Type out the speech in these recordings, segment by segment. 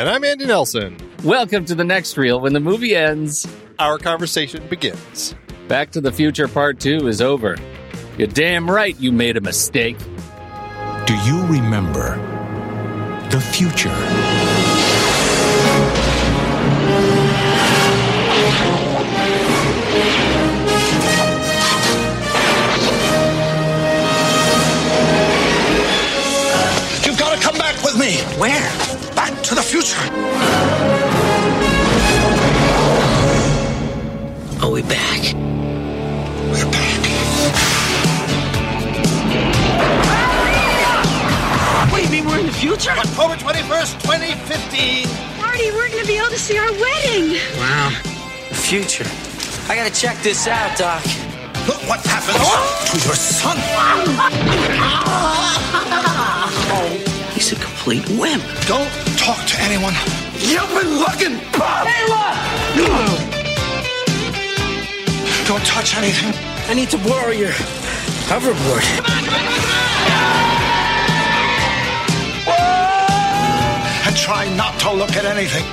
And I'm Andy Nelson. Welcome to the next reel. When the movie ends, our conversation begins. Back to the Future Part 2 is over. You're damn right you made a mistake. Do you remember the future? You've got to come back with me. Where? Back to the future. Are we back? We're back. What do you mean we're in the future? October 21st, 2015. Marty, we're going to be able to see our wedding. Wow. The future. I gotta check this out, Doc. Look what happened to your son. Oh, He's a complete wimp. Don't talk to anyone. You've been looking, Bob. Hey, look! Don't touch anything. I need to borrow your hoverboard. And try not to look at anything.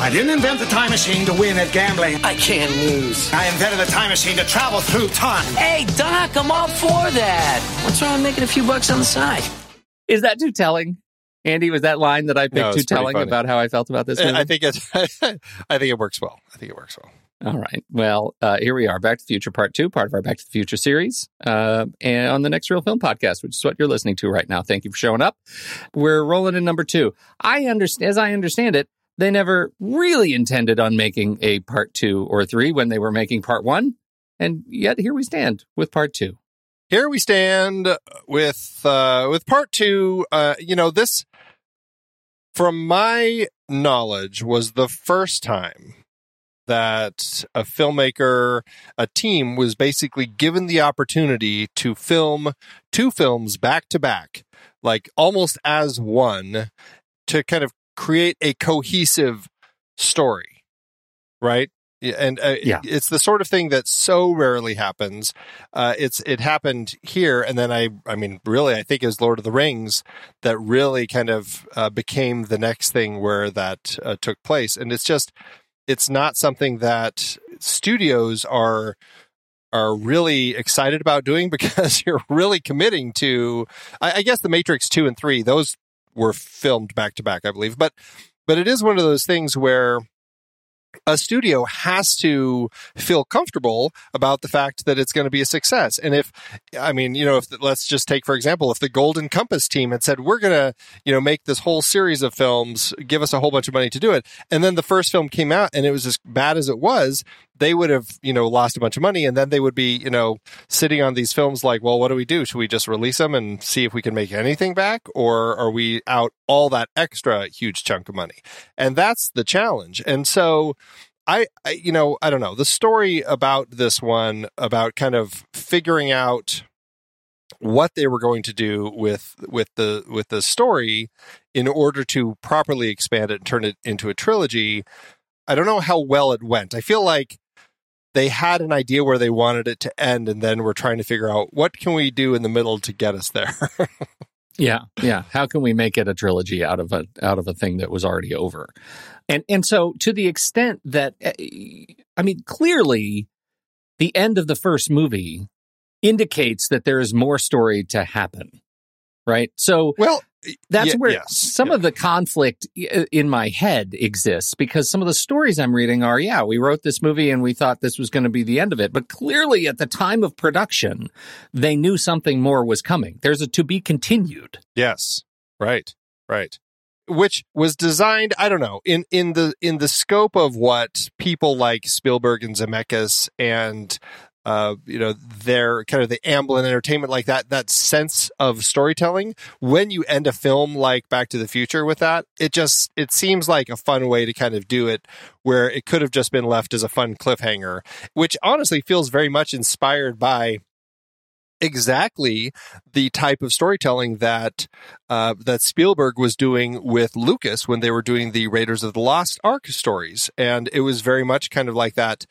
I didn't invent the time machine to win at gambling. I can't lose. I invented the time machine to travel through time. Hey, Doc, I'm all for that. What's wrong with making a few bucks on the side? Is that too telling? Andy, was that line that I picked No, too telling funny. about how I felt about this movie? I think it. I think it works well. I think it works well. All right. Well, uh, here we are, Back to the Future Part Two, part of our Back to the Future series, uh, and on the Next Reel Film podcast, which is what you're listening to right now. Thank you for showing up. We're rolling in number two. I understand, as I understand it, they never really intended on making a part two or three when they were making part one, and yet here we stand with part two. Here we stand with uh, with part two. Uh, you know this, from my knowledge, was the first time that a filmmaker, a team, was basically given the opportunity to film two films back to back, like almost as one, to kind of create a cohesive story, right? Yeah, And uh, Yeah. it's the sort of thing that so rarely happens. Uh, it's it happened here, and then I, I mean, really, I think it was Lord of the Rings that really kind of uh, became the next thing where that uh, took place, and it's just it's not something that studios are are really excited about doing because you're really committing to. I, I guess the Matrix two and three those were filmed back to back, I believe, but but it is one of those things where a studio has to feel comfortable about the fact that it's going to be a success. And if, I mean, you know, if let's just take, for example, if the Golden Compass team had said, we're going to, you know, make this whole series of films, give us a whole bunch of money to do it. And then the first film came out and it was as bad as it was, they would have, you know, lost a bunch of money and then they would be, you know, sitting on these films like, well, what do we do? Should we just release them and see if we can make anything back? Or are we out all that extra huge chunk of money? And that's the challenge. And so, I, I, you know, I don't know. The story about this one, about kind of figuring out what they were going to do with with the with the story in order to properly expand it and turn it into a trilogy. I don't know how well it went. I feel like they had an idea where they wanted it to end and then we're trying to figure out what can we do in the middle to get us there. yeah, yeah. How can we make it a trilogy out of a out of a thing that was already over? And and so to the extent that eh, I mean clearly the end of the first movie indicates that there is more story to happen. Right? So Well, that's yeah, where yes, some yeah. of the conflict in my head exists because some of the stories I'm reading are, yeah, we wrote this movie and we thought this was going to be the end of it. But clearly at the time of production, they knew something more was coming. There's a to be continued. Yes. Right. Right. Which was designed, I don't know, in, in the in the scope of what people like Spielberg and Zemeckis and uh, you know, their kind of the Amblin entertainment like that, that sense of storytelling. When you end a film like Back to the Future with that, it just it seems like a fun way to kind of do it where it could have just been left as a fun cliffhanger, which honestly feels very much inspired by exactly the type of storytelling that uh, that Spielberg was doing with Lucas when they were doing the Raiders of the Lost Ark stories, and it was very much kind of like that,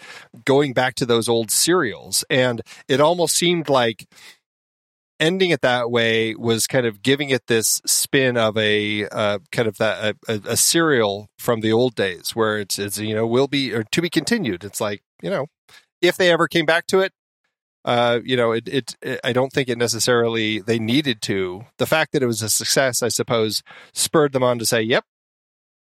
going back to those old serials, and it almost seemed like ending it that way was kind of giving it this spin of a uh, kind of that a, a, serial from the old days where it's it's you know will be or to be continued. It's like you know if they ever came back to it, uh, you know, it, it, it, I don't think it necessarily they needed to. The fact that it was a success, I suppose, spurred them on to say, "Yep,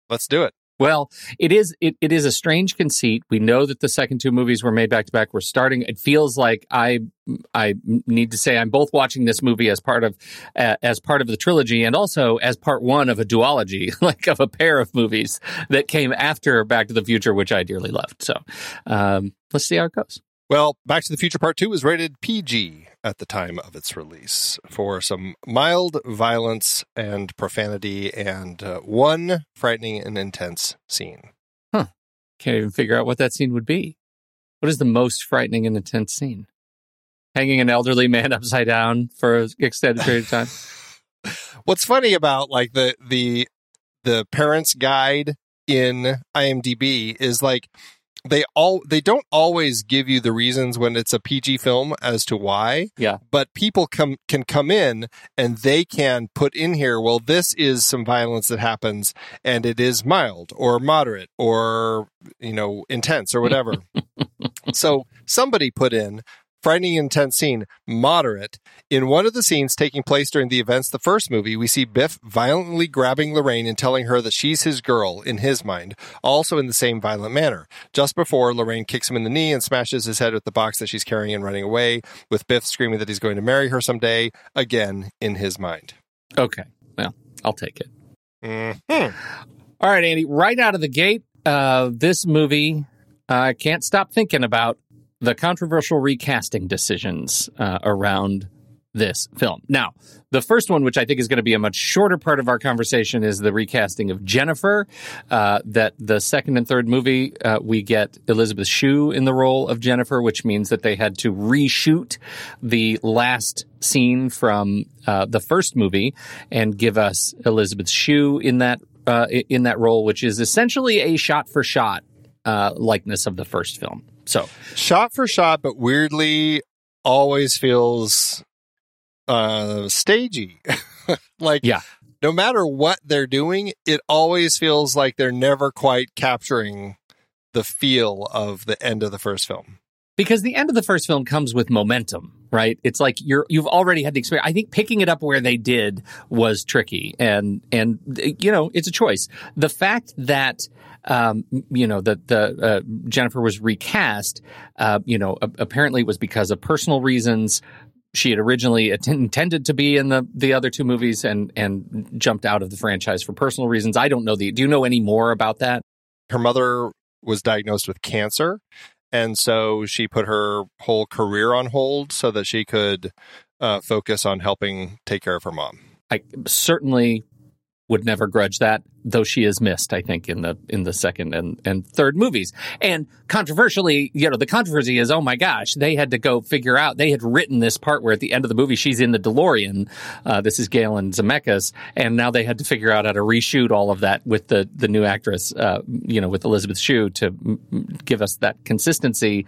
let's do it." Well, it is it, it is a strange conceit. We know that the second two movies were made back to back. We're starting. It feels like I I need to say I'm both watching this movie as part of uh, as part of the trilogy and also as part one of a duology, like of a pair of movies that came after Back to the Future, which I dearly loved. So um, let's see how it goes. Well, Back to the Future Part 2 was rated PG at the time of its release for some mild violence and profanity and uh, one frightening and intense scene. Huh. Can't even figure out what that scene would be. What is the most frightening and intense scene? Hanging an elderly man upside down for an extended period of time. What's funny about like the the the parents guide in IMDb is like they all they don't always give you the reasons when it's a PG film as to why. Yeah. But people come can come in and they can put in here, well, this is some violence that happens and it is mild or moderate or you know, intense or whatever. so somebody put in frightening intense scene moderate in one of the scenes taking place during the events of the first movie we see biff violently grabbing lorraine and telling her that she's his girl in his mind also in the same violent manner just before lorraine kicks him in the knee and smashes his head with the box that she's carrying and running away with biff screaming that he's going to marry her someday again in his mind Okay. Well, I'll take it. Mhm. All right, Andy, right out of the gate, uh, this movie, I can't stop thinking about the controversial recasting decisions uh, around this film. Now, the first one, which I think is going to be a much shorter part of our conversation, is the recasting of Jennifer. Uh, that the second and third movie, uh, we get Elisabeth Shue in the role of Jennifer, which means that they had to reshoot the last scene from uh, the first movie and give us Elisabeth Shue in that uh, in that role, which is essentially a shot for shot uh, likeness of the first film. So. Shot for shot but weirdly always feels uh stagey. Like Yeah. no matter what they're doing it always feels like they're never quite capturing the feel of the end of the first film because the end of the first film comes with momentum, right? It's like you're you've already had the experience. I think picking it up where they did was tricky, and and you know it's a choice. The fact that um, you know that the uh, Jennifer was recast, uh, you know, a- apparently was because of personal reasons. She had originally att- intended to be in the the other two movies and and jumped out of the franchise for personal reasons. I don't know the. Do you know any more about that? Her mother was diagnosed with cancer, and so she put her whole career on hold so that she could uh, focus on helping take care of her mom. I certainly would never grudge that, though she is missed, I think, in the in the second and, and third movies. And controversially, you know, the controversy is, oh my gosh, they had to go figure out they had written this part where at the end of the movie she's in the DeLorean. Uh, this is Gale and Zemeckis, and now they had to figure out how to reshoot all of that with the the new actress, uh, you know, with Elisabeth Shue to m- give us that consistency.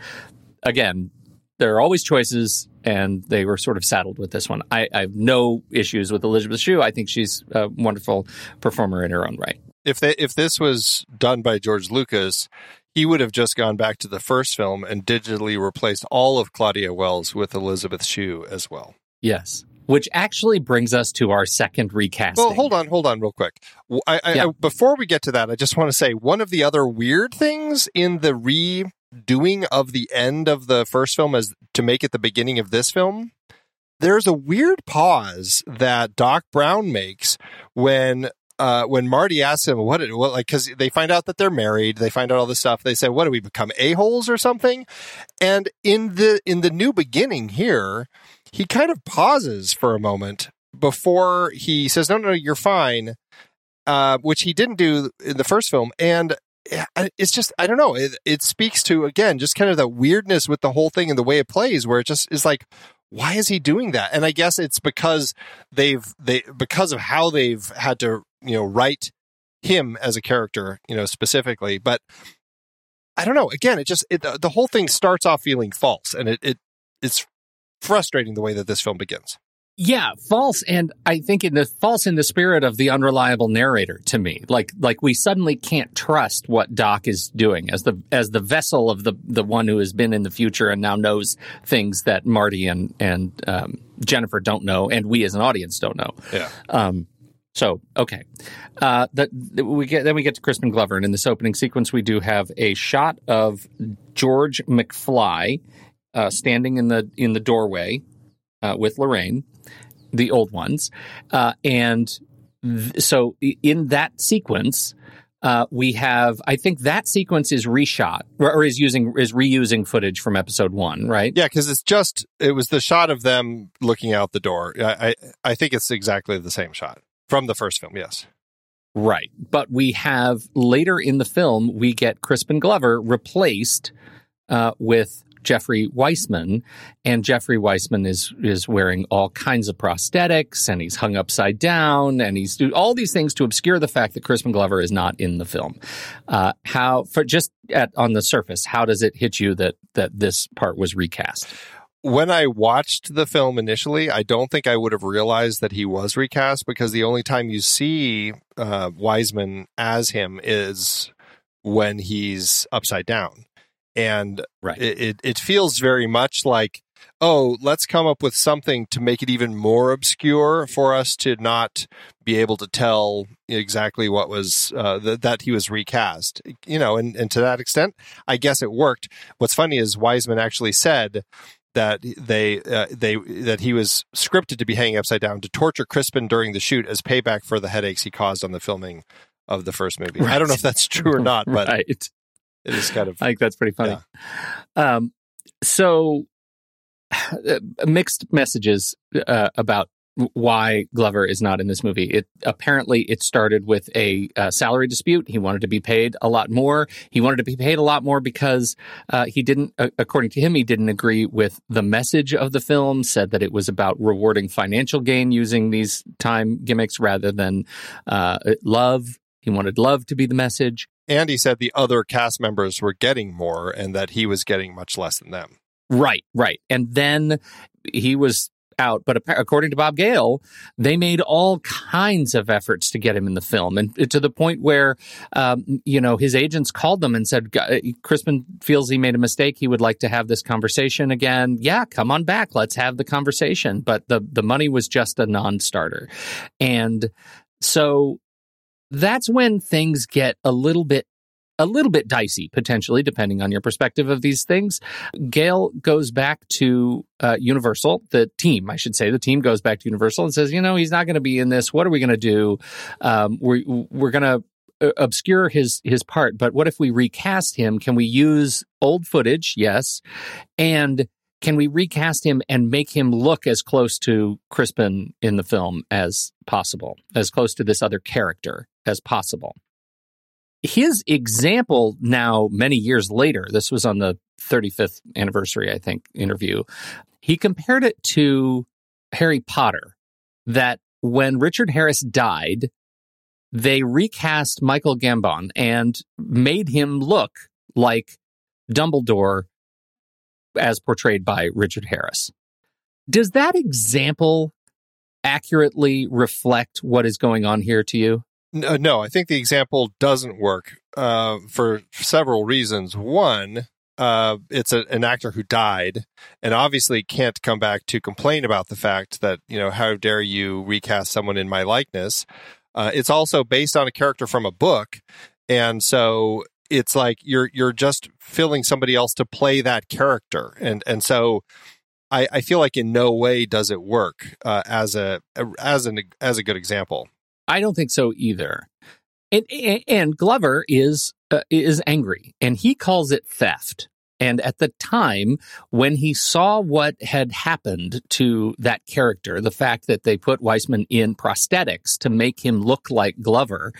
Again, there are always choices, and they were sort of saddled with this one. I, I have no issues with Elisabeth Shue. I think she's a wonderful performer in her own right. If they if this was done by George Lucas, he would have just gone back to the first film and digitally replaced all of Claudia Wells with Elisabeth Shue as well. Yes. Which actually brings us to our second recasting. Well, hold on, hold on, real quick. I, I, Yeah. I- before we get to that, I just want to say one of the other weird things in the redoing of the end of the first film as to make it the beginning of this film. There's a weird pause that Doc Brown makes when uh, when Marty asks him what it what like because they find out that they're married, they find out all this stuff. They say, "What do we become a holes or something?" And in the in the new beginning here, he kind of pauses for a moment before he says, "No, no, you're fine," uh, which he didn't do in the first film, and it's just I don't know. It, it speaks to again just kind of that weirdness with the whole thing and the way it plays, where it just is like, why is he doing that? And I guess it's because they've they because of how they've had to you know write him as a character, you know specifically, but. I don't know. Again, it just it, the, the whole thing starts off feeling false, and it, it it's frustrating the way that this film begins. Yeah, false, and I think in the false in the spirit of the unreliable narrator to me. Like like we suddenly can't trust what Doc is doing as the as the vessel of the the one who has been in the future and now knows things that Marty and and um, Jennifer don't know, and we as an audience don't know. Yeah. Um, so okay, uh, that we get then we get to Crispin Glover, and in this opening sequence, we do have a shot of George McFly uh, standing in the in the doorway uh, with Lorraine, the old ones, uh, and th- so in that sequence. Uh, we have, I think that sequence is reshot or, or is using is reusing footage from episode one, right? Yeah, because it's just it was the shot of them looking out the door. I, I I think it's exactly the same shot from the first film. Yes. Right. But we have later in the film, we get Crispin Glover replaced uh, with Jeffrey Weissman, and Jeffrey Weissman is is wearing all kinds of prosthetics, and he's hung upside down, and he's do all these things to obscure the fact that Crispin Glover is not in the film. Uh, how for just at on the surface, how does it hit you that that this part was recast? When I watched the film initially, I don't think I would have realized that he was recast because the only time you see uh, Weissman as him is when he's upside down, and Right. it, it it feels very much like oh let's come up with something to make it even more obscure for us to not be able to tell exactly what was uh, th- that he was recast you know and, and to that extent i guess it worked what's funny is weissman actually said that they uh, they that he was scripted to be hanging upside down to torture crispin during the shoot as payback for the headaches he caused on the filming of the first movie i don't know if that's true or not but right. It is kind of I think that's pretty funny. Um, so mixed messages uh, about why Glover is not in this movie. It apparently it started with a uh, salary dispute. He wanted to be paid a lot more. He wanted to be paid a lot more because uh, he didn't, uh, according to him, he didn't agree with the message of the film. Said that it was about rewarding financial gain using these time gimmicks rather than uh, love. He wanted love to be the message. And he said the other cast members were getting more and that he was getting much less than them. Right, right. And then he was out. But according to Bob Gale, they made all kinds of efforts to get him in the film, and to the point where, um, you know, his agents called them and said, "Crispin feels he made a mistake. He would like to have this conversation again. Yeah, come on back. Let's have the conversation." But the the money was just a non-starter, and so that's when things get a little bit a little bit dicey, potentially, depending on your perspective of these things. Gale goes back to uh, Universal, the team, I should say. The team goes back to Universal and says, you know, he's not going to be in this. What are we going to do? Um, we're we're going to uh, obscure his his part, but what if we recast him? Can we use old footage? Yes, and can we recast him and make him look as close to Crispin in the film as possible, as close to this other character as possible? his example now, many years later, this was on the 35th anniversary, I think, interview, he compared it to Harry Potter. That when Richard Harris died, they recast Michael Gambon and made him look like Dumbledore as portrayed by Richard Harris. Does that example accurately reflect what is going on here to you? Uh, no, I think the example doesn't work uh, for several reasons. One, uh, it's a, an actor who died and obviously can't come back to complain about the fact that, you know, how dare you recast someone in my likeness. Uh, it's also based on a character from a book. And so it's like you're you're just filling somebody else to play that character. And and so I, I feel like in no way does it work uh, as a as an as a good example. I don't think so either. And, and Glover is uh, is angry, and he calls it theft. And at the time, when he saw what had happened to that character, the fact that they put Weissman in prosthetics to make him look like Glover,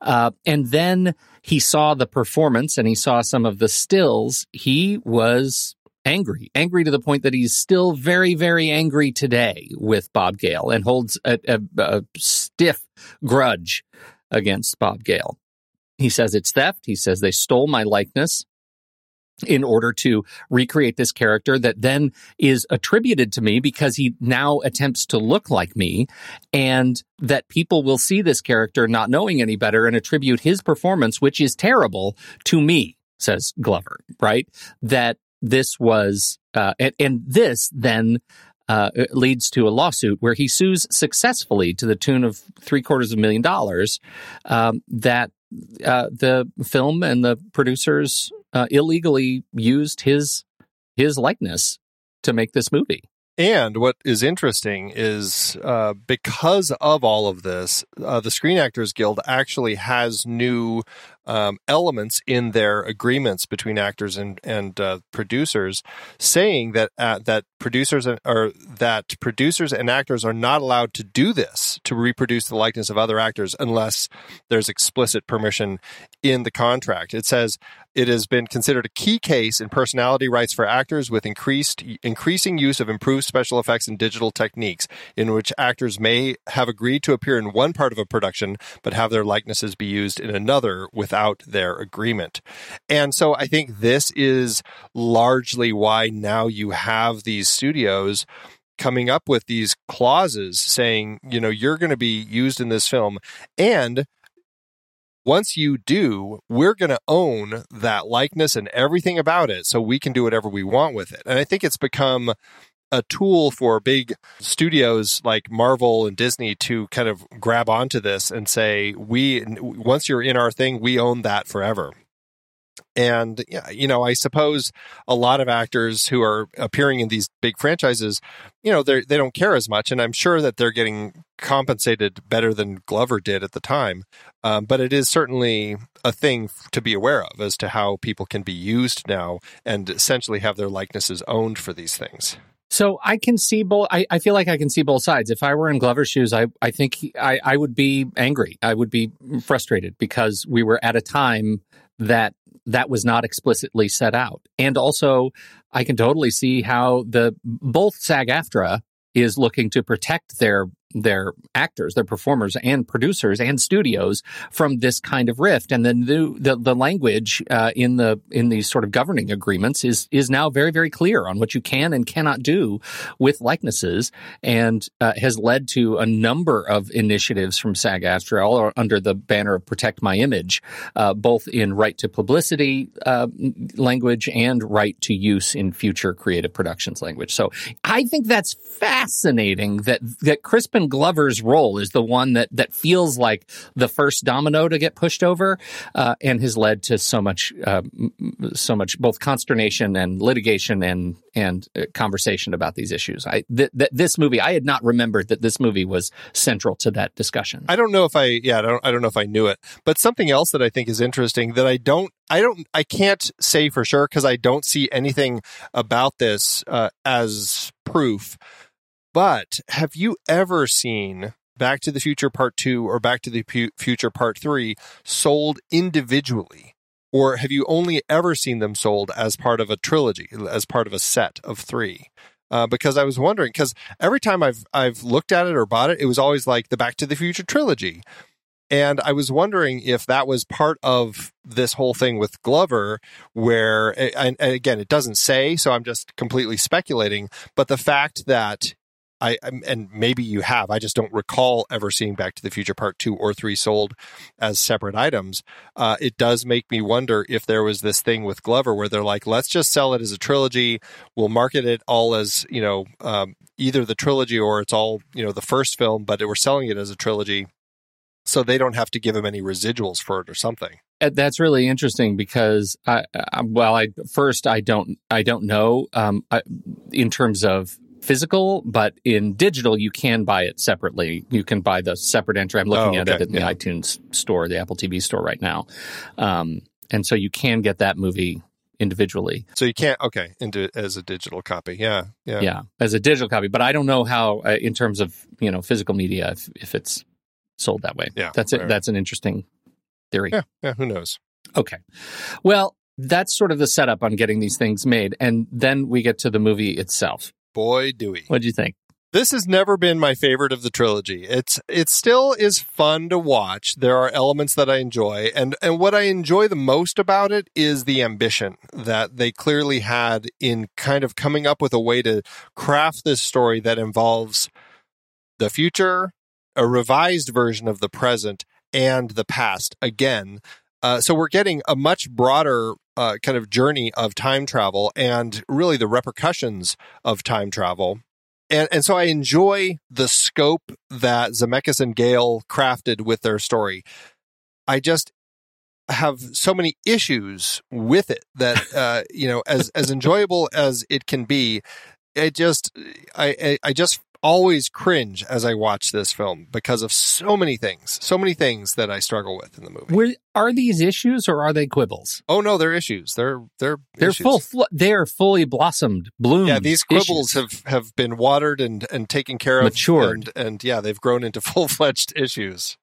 uh, and then he saw the performance and he saw some of the stills, he was angry, angry to the point that he's still very, very angry today with Bob Gale and holds a, a, a stiff grudge against Bob Gale. He says it's theft. He says they stole my likeness in order to recreate this character that then is attributed to me because he now attempts to look like me and that people will see this character not knowing any better and attribute his performance which is terrible to me says Glover right that this was uh, and, and this then uh, leads to a lawsuit where he sues successfully to the tune of three quarters of a million dollars um, that uh, the film and the producers uh, illegally used his his likeness to make this movie. And what is interesting is uh, because of all of this, uh, the Screen Actors Guild actually has new um, elements in their agreements between actors and and uh, producers, saying that uh, that producers or that producers and actors are not allowed to do this to reproduce the likeness of other actors unless there's explicit permission in the contract. It says it has been considered a key case in personality rights for actors with increased increasing use of improved special effects and digital techniques in which actors may have agreed to appear in one part of a production but have their likenesses be used in another without their agreement. And so I think this is largely why now you have these studios coming up with these clauses saying, you know, you're going to be used in this film and once you do, we're going to own that likeness and everything about it so we can do whatever we want with it. And I think it's become a tool for big studios like Marvel and Disney to kind of grab onto this and say, we, once you're in our thing, we own that forever. And you know, I suppose a lot of actors who are appearing in these big franchises, you know, they they don't care as much, and I'm sure that they're getting compensated better than Glover did at the time. Um, but it is certainly a thing to be aware of as to how people can be used now and essentially have their likenesses owned for these things. So I can see both. I, I feel like I can see both sides. If I were in Glover's shoes, I, I think he, I, I would be angry. I would be frustrated because we were at a time that that was not explicitly set out. And also, I can totally see how the both SAG-AFTRA is looking to protect their their actors, their performers, and producers and studios from this kind of rift. And the the, the language uh, in the in these sort of governing agreements is is now very very clear on what you can and cannot do with likenesses, and uh, has led to a number of initiatives from SAG-AFTRA all under the banner of Protect My Image, uh, both in right to publicity uh, language and right to use in future creative productions language. So I think that's fascinating that that Crispin Glover's role is the one that that feels like the first domino to get pushed over, uh, and has led to so much uh, so much both consternation and litigation and and uh, conversation about these issues. I th- th- this movie I had not remembered that this movie was central to that discussion. I don't know if I yeah I don't I don't know if I knew it, but something else that I think is interesting that I don't I don't I can't say for sure because I don't see anything about this uh, as proof. But have you ever seen Back to the Future Part 2 or Back to the Pu- Future Part 3 sold individually? Or have you only ever seen them sold as part of a trilogy, as part of a set of three? Uh, because I was wondering, because every time I've I've looked at it or bought it, it was always like the Back to the Future trilogy. And I was wondering if that was part of this whole thing with Glover, where, and, again, it doesn't say, so I'm just completely speculating. But the fact that I and maybe you have. I just don't recall ever seeing Back to the Future Part Two or Three sold as separate items. Uh, it does make me wonder if there was this thing with Glover where they're like, let's just sell it as a trilogy. We'll market it all as you know um, either the trilogy or it's all you know the first film, but we're selling it as a trilogy, so they don't have to give him any residuals for it or something. That's really interesting because I, I well, I first I don't I don't know um, I, in terms of physical, but in digital, you can buy it separately. You can buy the separate entry. I'm looking oh, okay. at it in the yeah. iTunes store, the Apple TV store right now. Um, and so you can get that movie individually. So you can't, okay, into as a digital copy. Yeah. Yeah. Yeah. As a digital copy. But I don't know how, uh, in terms of, you know, physical media, if, if it's sold that way. Yeah. That's it. Right. That's an interesting theory. Yeah. Yeah. Who knows? Okay. Well, that's sort of the setup on getting these things made. And then we get to the movie itself. Boy, do we. What'd you think? This has never been my favorite of the trilogy. It's it still is fun to watch. There are elements that I enjoy, and and what I enjoy the most about it is the ambition that they clearly had in kind of coming up with a way to craft this story that involves the future, a revised version of the present, and the past again. Uh, so we're getting a much broader uh, kind of journey of time travel and really the repercussions of time travel. And, and so I enjoy the scope that Zemeckis and Gale crafted with their story. I just have so many issues with it that, uh, you know, as, as enjoyable as it can be, it just, I, I just always cringe as I watch this film because of so many things, so many things that I struggle with in the movie. Are these issues or are they quibbles? Oh no, they're issues. They're they're they're issues. full. Fl- they're fully blossomed, bloomed. Yeah, these quibbles issues. have have been watered and and taken care of, matured, and, and yeah, they've grown into full fledged issues.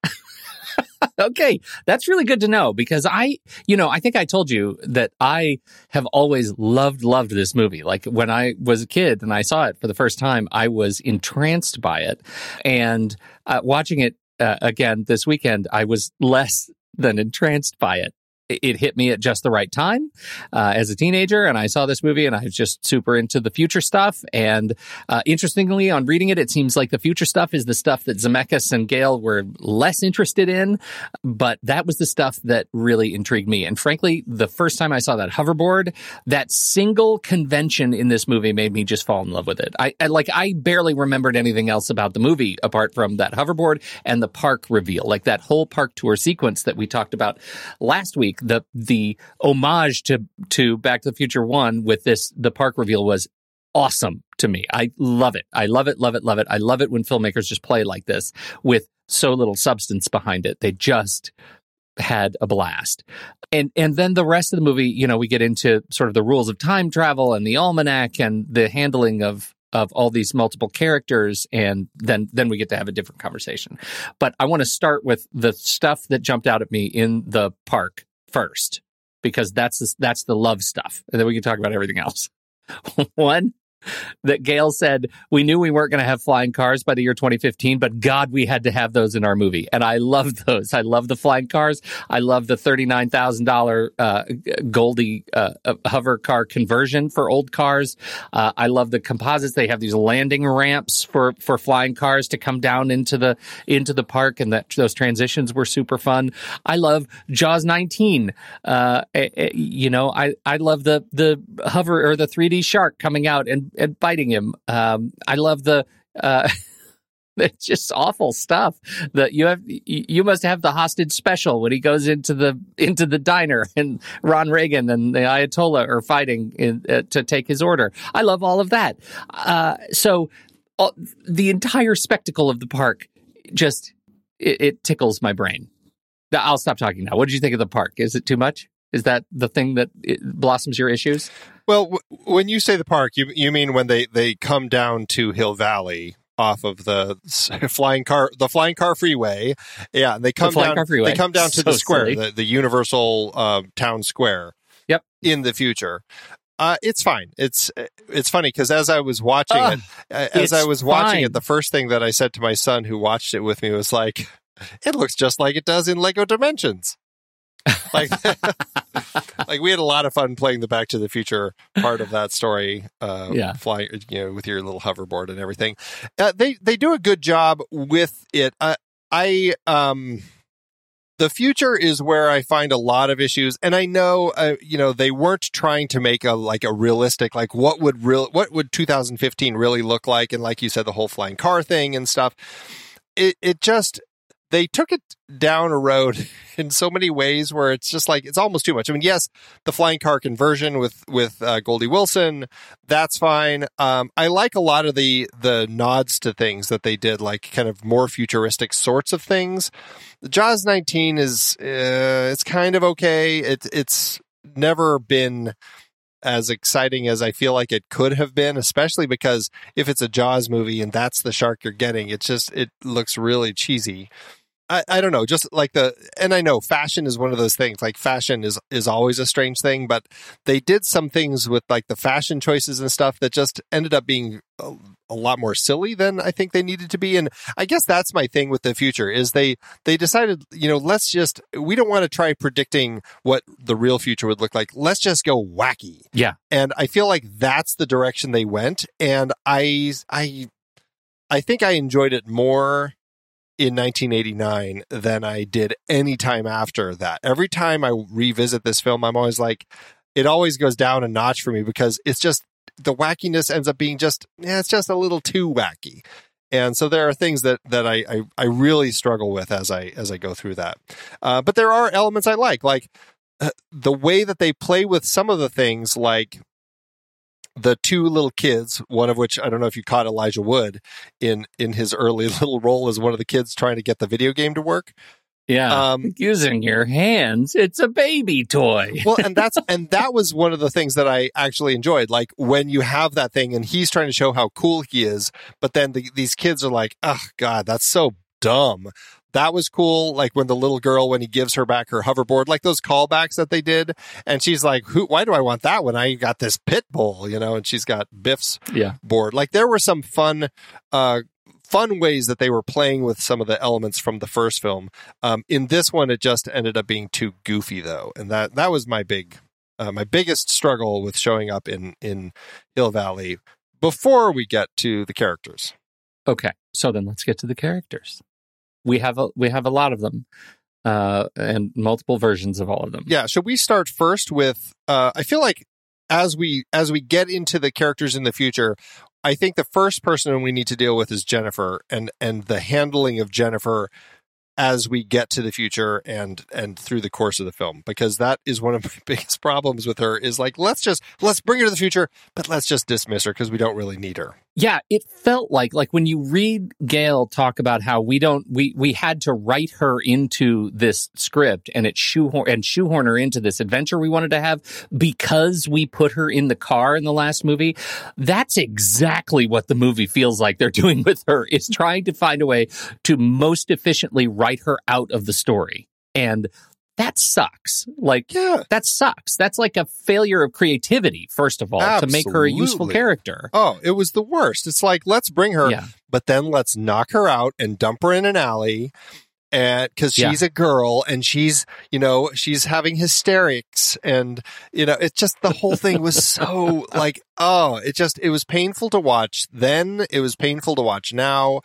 okay, that's really good to know because I, you know, I think I told you that I have always loved, loved this movie. Like when I was a kid and I saw it for the first time, I was entranced by it. And uh, watching it uh, again this weekend, I was less than entranced by it it hit me at just the right time uh, as a teenager and i saw this movie and i was just super into the future stuff and uh, interestingly on reading it it seems like the future stuff is the stuff that zemeckis and gale were less interested in but that was the stuff that really intrigued me and frankly the first time i saw that hoverboard that single convention in this movie made me just fall in love with it. I, I like i barely remembered anything else about the movie apart from that hoverboard and the park reveal like that whole park tour sequence that we talked about last week the the homage to to Back to the Future One with this the park reveal was awesome to me. I love it. I love it. Love it. Love it. I love it when filmmakers just play like this with so little substance behind it. They just had a blast. And and then the rest of the movie, you know, we get into sort of the rules of time travel and the almanac and the handling of of all these multiple characters and then then we get to have a different conversation. But I want to start with the stuff that jumped out at me in the park first because that's the, that's the love stuff, and then we can talk about everything else. One, that Gale said we knew we weren't going to have flying cars by the year 2015, but God, we had to have those in our movie, and I love those. I love the flying cars. I love the thirty nine thousand uh, Goldie uh, uh, hover car conversion for old cars. Uh, I love the composites. They have these landing ramps for for flying cars to come down into the into the park, and that those transitions were super fun. I love Jaws 19. Uh, eh, eh, you know, I I love the the hover or the 3D shark coming out and and biting him. Um, I love the. Uh, it's just awful stuff that you have you must have the hostage special when he goes into the into the diner and ron reagan and the ayatollah are fighting in, uh, to take his order. I love all of that. Uh, so the entire spectacle of the park just it, it tickles my brain. I'll stop talking now. What did you think of the park? Is it too much is that the thing that blossoms your issues well, w- when you say the park, you you mean when they they come down to Hill Valley off of the flying car the flying car freeway. Yeah, and they come The down they come down to So the square, the, the Universal uh, Town Square. Yep. In the future. Uh, it's fine. It's it's funny because as I was watching Ugh, it, uh, as I was watching fine. it, the first thing that I said to my son who watched it with me was like, "It looks just like it does in Lego Dimensions." Like like we had a lot of fun playing the Back to the Future part of that story. Uh, Yeah. flying, you know, with your little hoverboard and everything. Uh, they they do a good job with it. Uh, I um. The future is where I find a lot of issues, and I know, uh, you know, they weren't trying to make a like a realistic, like what would real, what would 2015 really look like, and like you said, the whole flying car thing and stuff. It it just they took it down a road in so many ways where it's just like it's almost too much. I mean, yes, the flying car conversion with with uh, Goldie Wilson, that's fine. Um, I like a lot of the the nods to things that they did, like kind of more futuristic sorts of things. Jaws 19 is uh, it's kind of okay. It, it's never been as exciting as I feel like it could have been, especially because if it's a Jaws movie and that's the shark you're getting, it just it looks really cheesy. I, I don't know, just like the and I know fashion is one of those things. Like fashion is is always a strange thing, but they did some things with like the fashion choices and stuff that just ended up being a, a lot more silly than I think they needed to be. And I guess that's my thing with the future is they they decided, you know, let's just we don't want to try predicting what the real future would look like. Let's just go wacky. Yeah. And I feel like that's the direction they went. And I I I think I enjoyed it more in 1989 than I did any time after that. Every time I revisit this film, I'm always like, it always goes down a notch for me because it's just the wackiness ends up being just, yeah, it's just a little too wacky. And so there are things that that I I, I really struggle with as I as I go through that. Uh, but there are elements I like, like uh, the way that they play with some of the things, like the two little kids, one of which I don't know if you caught Elijah Wood in in his early little role as one of the kids trying to get the video game to work. Yeah. Um, Using your hands, it's a baby toy. well, and that's and that was one of the things that I actually enjoyed. Like when you have that thing, and he's trying to show how cool he is, but then the, these kids are like, "Oh God, that's so dumb." That was cool. Like when the little girl, when he gives her back her hoverboard, like those callbacks that they did, and she's like, "Who? Why do I want that when I got this pit bull?" You know, and she's got Biff's Yeah. board. Like there were some fun, uh, fun ways that they were playing with some of the elements from the first film. Um, in this one, it just ended up being too goofy, though, and that that was my big, uh, my biggest struggle with showing up in in Hill Valley. Before we get to the characters, Okay. So then let's get to the characters. We have a we have a lot of them. Uh, and multiple versions of all of them. yeah. Should we start first with? Uh, I feel like as we as we get into the characters in the future, I think the first person we need to deal with is Jennifer and and the handling of Jennifer as we get to the future and and through the course of the film because that is one of my biggest problems with her is like let's just let's bring her to the future but let's just dismiss her because we don't really need her Yeah, it felt like like when you read Gale talk about how we don't we we had to write her into this script and it shoehorn and shoehorn her into this adventure we wanted to have because we put her in the car in the last movie. That's exactly what the movie feels like they're doing with her. Is trying to find a way to most efficiently write her out of the story. And that sucks. Like, Yeah. that sucks. That's like a failure of creativity, first of all, to make her a useful character. Oh, it was the worst. It's like let's bring her, Yeah. but then let's knock her out and dump her in an alley. And because Yeah. she's a girl and she's, you know, she's having hysterics and, you know, it's just the whole thing was so like, oh, it just, it was painful to watch then. It was painful to watch now.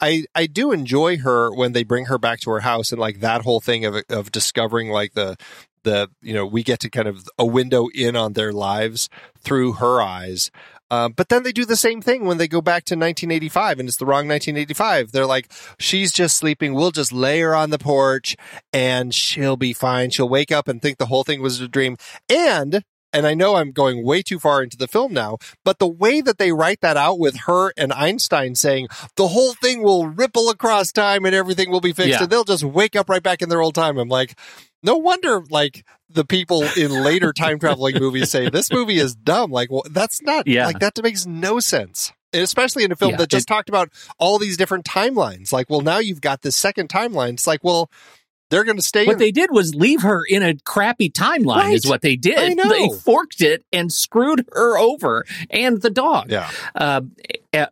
I, I do enjoy her when they bring her back to her house and like that whole thing of, of discovering like the, the, you know, we get to kind of a window in on their lives through her eyes. Um, but then they do the same thing when they go back to 1985 and it's the wrong 1985. They're like, she's just sleeping. We'll just lay her on the porch and she'll be fine. She'll wake up and think the whole thing was a dream. And, and I know I'm going way too far into the film now, but the way that they write that out with her and Einstein saying the whole thing will ripple across time and everything will be fixed Yeah. and they'll just wake up right back in their old time. I'm like, no wonder like the people in later time traveling movies say this movie is dumb. Like, well, that's not Yeah. like that makes no sense. And especially in a film Yeah, that just it- talked about all these different timelines. Like, well, now you've got this second timeline. It's like, well, they're going to stay. What in- they did was leave her in a crappy timeline, Right. is what they did. They forked it and screwed her over and the dog. yeah, uh, uh,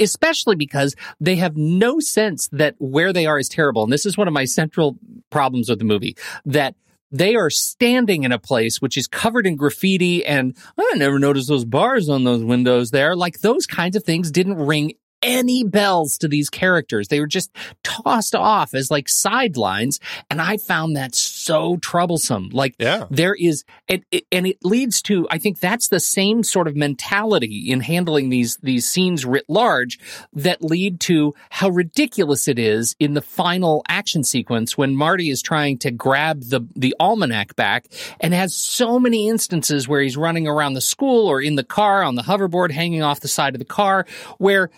especially because they have no sense that where they are is terrible. And this is one of my central problems with the movie that they are standing in a place which is covered in graffiti and I never noticed those bars on those windows there. Like those kinds of things didn't ring any bells to these characters. They were just tossed off as like sidelines. And I found that so troublesome. Like yeah. there is it, it, and it leads to i think that's the same sort of mentality in handling these these scenes writ large that lead to how ridiculous it is in the final action sequence when marty is trying to grab the the almanac back and has so many instances where he's running around the school or in the car on the hoverboard hanging off the side of the car where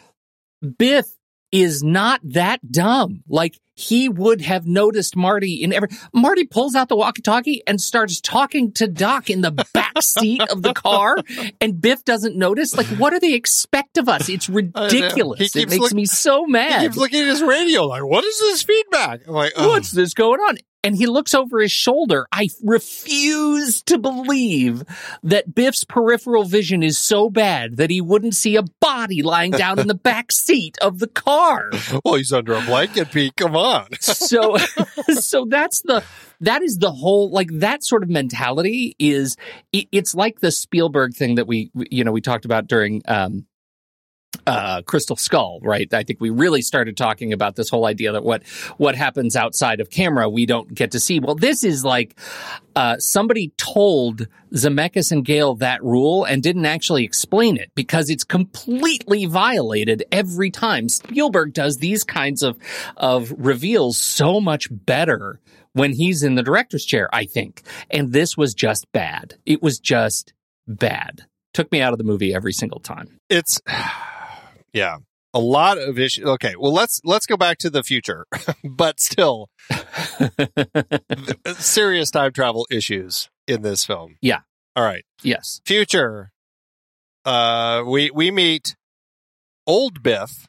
biff is not that dumb. Like he would have noticed Marty in every Marty pulls out the walkie-talkie and starts talking to Doc in the back seat of the car and Biff doesn't notice. Like what do they expect of us? It's ridiculous. It makes look- me so mad. He keeps looking at his radio like, what is this feedback? I'm like, oh. What's this going on? And he looks over his shoulder. I refuse to believe that Biff's peripheral vision is so bad that he wouldn't see a body lying down in the back seat of the car. well, he's under a blanket, Pete. Come on. so so that's the that is the whole like that sort of mentality is it, it's like the Spielberg thing that we you know we talked about during um uh Crystal Skull right? I think we really started talking about this whole idea that what what happens outside of camera we don't get to see. Well this is like uh somebody told Zemeckis and Gale that rule and didn't actually explain it because it's completely violated every time. Spielberg does these kinds of of reveals so much better when he's in the director's chair I think. And this was just bad. It was just bad. Took me out of the movie every single time. It's, yeah, a lot of issues. Okay, well, let's let's go back to the future, but still, serious time travel issues in this film. Yeah. All right. yes future uh we we meet old biff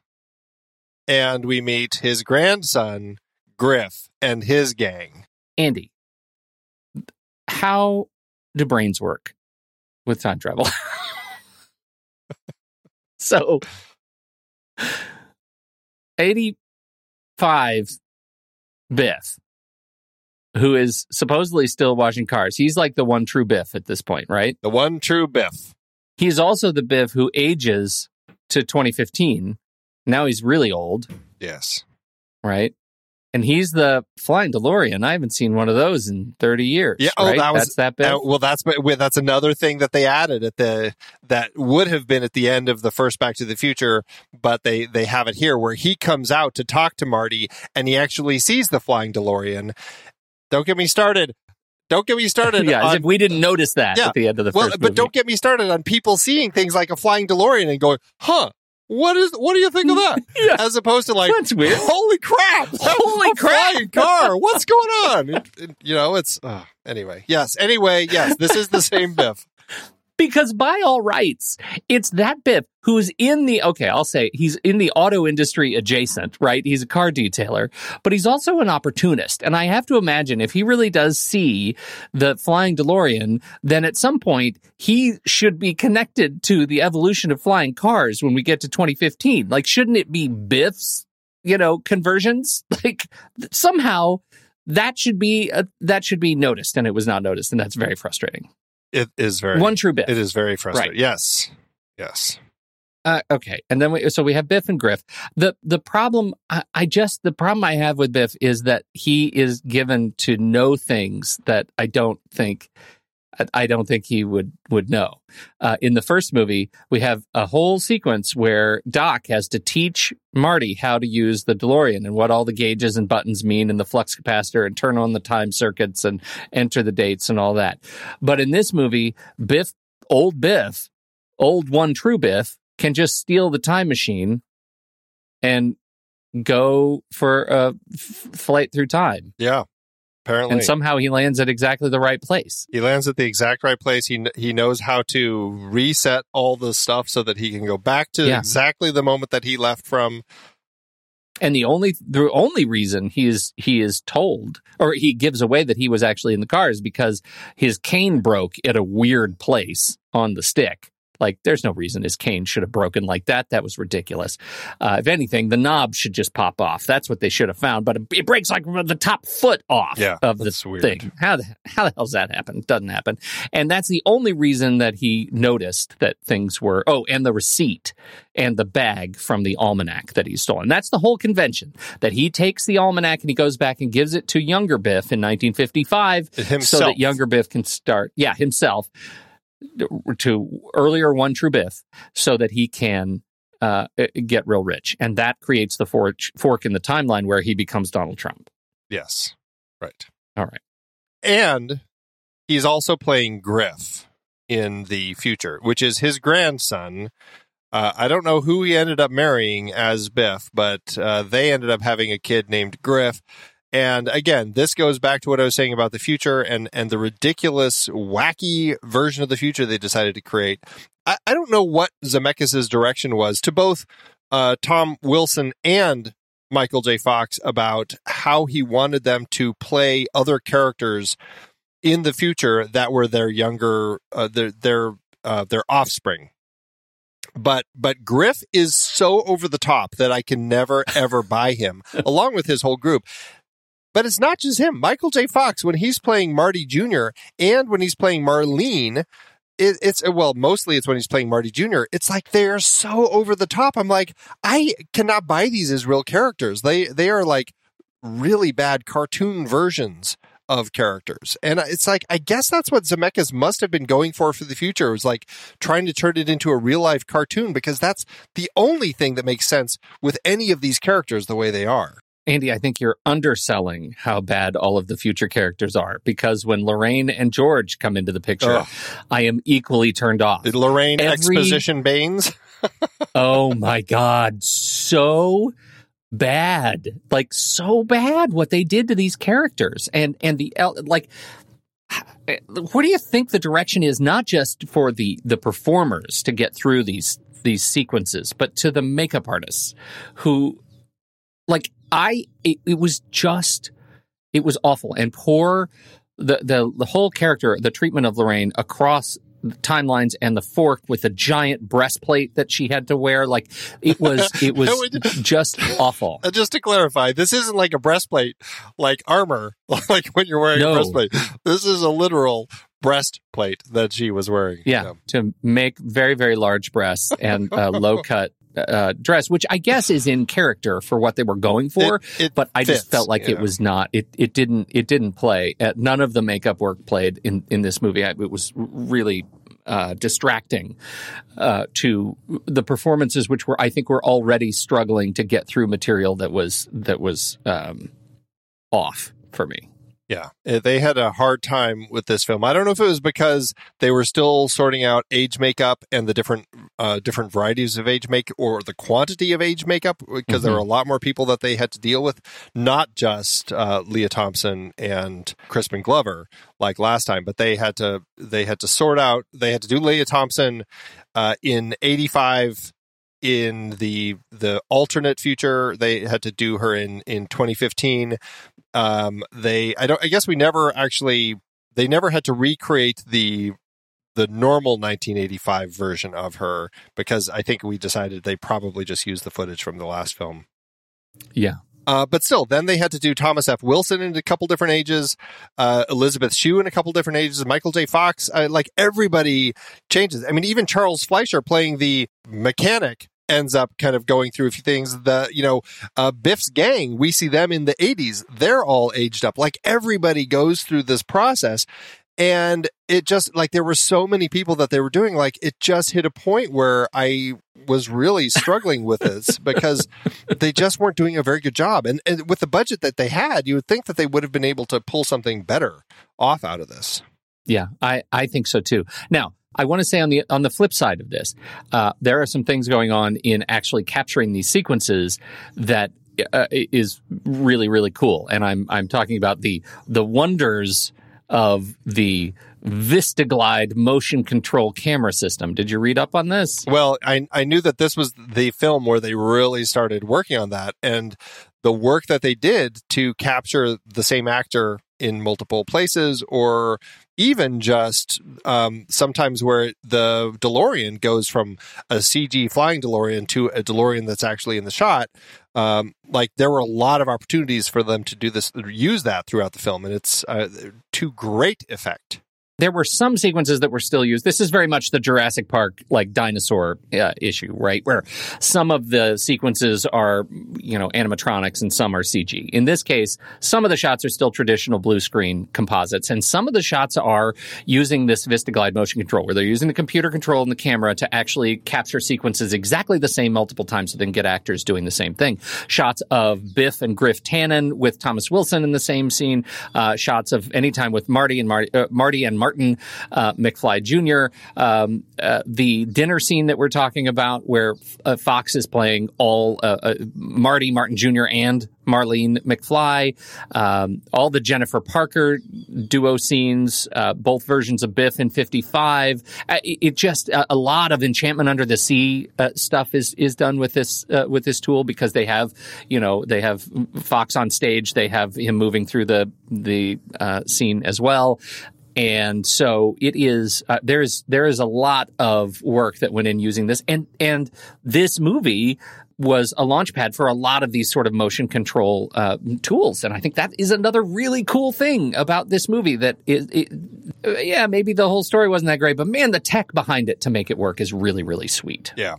and we meet his grandson griff and his gang Andy, how do brains work with time travel? so, 85 Biff, who is supposedly still washing cars, he's like the one true Biff at this point, right? the one true biff He's also the Biff who ages to 2015. Now he's really old, yes right? And he's the flying DeLorean. I haven't seen one of those in 30 years. Yeah, oh, right? that was- That's that Biff. Uh, well that's that's another thing that they added at the that would have been at the end of the first back to the future but they they have it here where he comes out to talk to marty and he actually sees the flying delorean don't get me started don't get me started yeah, as on if we didn't notice that Yeah. at the end of the well, first but movie. don't get me started on people seeing things like a flying DeLorean and going, "Huh, what is? What do you think of that?" Yeah. As opposed to like, That's weird. "Holy crap! Holy crap!" Car! What's going on?" It- it- you know, it's uh, anyway. Yes. Anyway, yes. This is the same Biff. Because by all rights, it's that Biff who's in the, okay, I'll say he's in the auto industry adjacent, right? He's a car detailer, but he's also an opportunist. And I have to imagine if he really does see the flying DeLorean, then at some point he should be connected to the evolution of flying cars when we get to 2015. Like, shouldn't it be Biff's, you know, conversions? Like, somehow that should be, uh, that should be noticed and it was not noticed. And that's very frustrating. It is very One true Biff. It is very frustrating. Right. Yes. Yes. Uh, okay, and then we so we have Biff and Griff. the The problem, I, I just the problem I have with Biff is that he is given to know things that I don't think I- don't think he would would know. Uh, in the first movie, we have a whole sequence where Doc has to teach Marty how to use the DeLorean and what all the gauges and buttons mean and the flux capacitor and turn on the time circuits and enter the dates and all that. But in this movie, Biff, old Biff, old one true Biff, can just steal the time machine and go for a f- flight through time. Yeah. Apparently. And somehow he lands at exactly the right place. he lands at the exact right place. He he knows how to reset all the stuff so that he can go back to Yeah. exactly the moment that he left from. And the only the only reason he is he is told or he gives away that he was actually in the car is because his cane broke at a weird place on the stick. Like there's no reason his cane should have broken like that. That was ridiculous. Uh, if anything, the knob should just pop off. That's what they should have found. But it, it breaks like the top foot off Yeah, of the that's weird. thing. How the how the hell's that happen? Doesn't happen. And that's the only reason that he noticed that things were. Oh, and the receipt and the bag from the almanac that he's stolen. That's the whole convention. That he takes the almanac and he goes back and gives it to younger Biff in 1955, so that younger Biff can start. Yeah, himself to earlier one true Biff, so that he can. Uh, get real rich, and that creates the fork, fork in the timeline where he becomes Donald Trump. Yes. Right. All right. And he's also playing Griff in the future, which is his grandson. Uh, I don't know who he ended up marrying as Biff, but uh, they ended up having a kid named Griff. And again, this goes back to what I was saying about the future and, and the ridiculous, wacky version of the future they decided to create. I, I don't know what Zemeckis' direction was to both uh, Tom Wilson and Michael J. Fox about how he wanted them to play other characters in the future that were their younger, uh, their their uh, their offspring. But but Griff is so over the top that I can never ever buy him, along with his whole group. But it's not just him. Michael J. Fox, when he's playing Marty Jr. and when he's playing Marlene, it, it's well, mostly it's when he's playing Marty Jr. It's like they're so over the top. I'm like, I cannot buy these as real characters. They they are like really bad cartoon versions of characters. And it's like I guess that's what Zemeckis must have been going for for the future. It was like trying to turn it into a real life cartoon because that's the only thing that makes sense with any of these characters the way they are. Andy, I think you're underselling how bad all of the future characters are because when Lorraine and George come into the picture, Ugh. I am equally turned off. Did Lorraine Every- Exposition Baines? oh my God. So bad. Like, so bad what they did to these characters. And, and the, like, what do you think the direction is not just for the the performers to get through these these sequences but to the makeup artists who like i it, it was just it was awful and poor the the the whole character the treatment of lorraine across the timelines and the fork with the giant breastplate that she had to wear like it was it was just awful just to clarify, this isn't like a breastplate, like armor, like when you're wearing No. a breastplate. This is a literal breastplate that she was wearing. Yeah, to make very very large breasts and uh, low cut uh, dress, which I guess is in character for what they were going for. It- it but I just felt like it know. was not. It it didn't it didn't play. Uh, none of the makeup work played in in this movie. I, it was really. Uh, distracting uh, to the performances, which were I think were already struggling to get through material that was that was um, off for me. Yeah, eh, they had a hard time with this film. I don't know if it was because they were still sorting out age makeup and the different uh, different varieties of age make or the quantity of age makeup because mm-hmm. there were a lot more people that they had to deal with, not just uh, Lea Thompson and Crispin Glover like last time, but they had to they had to sort out. They had to do Lea Thompson uh, in eighty five in the the alternate future. They had to do her in in 2015 um they i don't i guess we never actually they never had to recreate the the normal 1985 version of her because i think we decided they probably just used the footage from the last film. Yeah uh, but still, then they had to do Thomas F. Wilson in a couple different ages, uh, Elisabeth Shue in a couple different ages, Michael J. Fox. Uh, like everybody changes. I mean, even Charles Fleischer playing the mechanic ends up kind of going through a few things. The you know uh, Biff's gang, we see them in the '80s. They're all aged up. Like everybody goes through this process, and it just like there were so many people that they were doing. Like it just hit a point where I was really struggling with this because they just weren't doing a very good job. And, and with the budget that they had, you would think that they would have been able to pull something better off out of this. Yeah, I, I think so too. Now, I want to say on the on the flip side of this, uh, there are some things going on in actually capturing these sequences that uh, is really really cool, and I'm I'm talking about the the wonders of the VistaGlide motion control camera system. Did you read up on this? Well, I I knew that this was the film where they really started working on that, and the work that they did to capture the same actor in multiple places or even just um, sometimes where the DeLorean goes from a CG flying DeLorean to a DeLorean that's actually in the shot. Um, like there were a lot of opportunities for them to do this, use that throughout the film, and it's uh, to great effect there were some sequences that were still used. This is very much the Jurassic Park like dinosaur uh, issue, right? Where some of the sequences are, you know, animatronics and some are CG. In this case, some of the shots are still traditional blue screen composites and some of the shots are using this VistaGlide motion control where they're using the computer control and the camera to actually capture sequences exactly the same multiple times so they can get actors doing the same thing. Shots of Biff and Griff Tannen with Thomas Wilson in the same scene, uh, shots of anytime with Marty and Marty, uh, Marty and Marty Martin uh, McFly Jr. Um, uh, the dinner scene that we're talking about, where uh, Fox is playing all uh, uh, Marty Martin Jr. and Marlene McFly, um, all the Jennifer Parker duo scenes, uh, both versions of Biff in '55. It, it, just a, a, lot of Enchantment Under the Sea stuff is is done with this with this tool because they have you know they have Fox on stage, they have him moving through the the scene as well and so it is uh, there is there is a lot of work that went in using this. And and this movie was a launchpad for a lot of these sort of motion control uh, tools. And i think that is another really cool thing about this movie that it, it, uh, yeah maybe the whole story wasn't that great but man the tech behind it to make it work is really really sweet. Yeah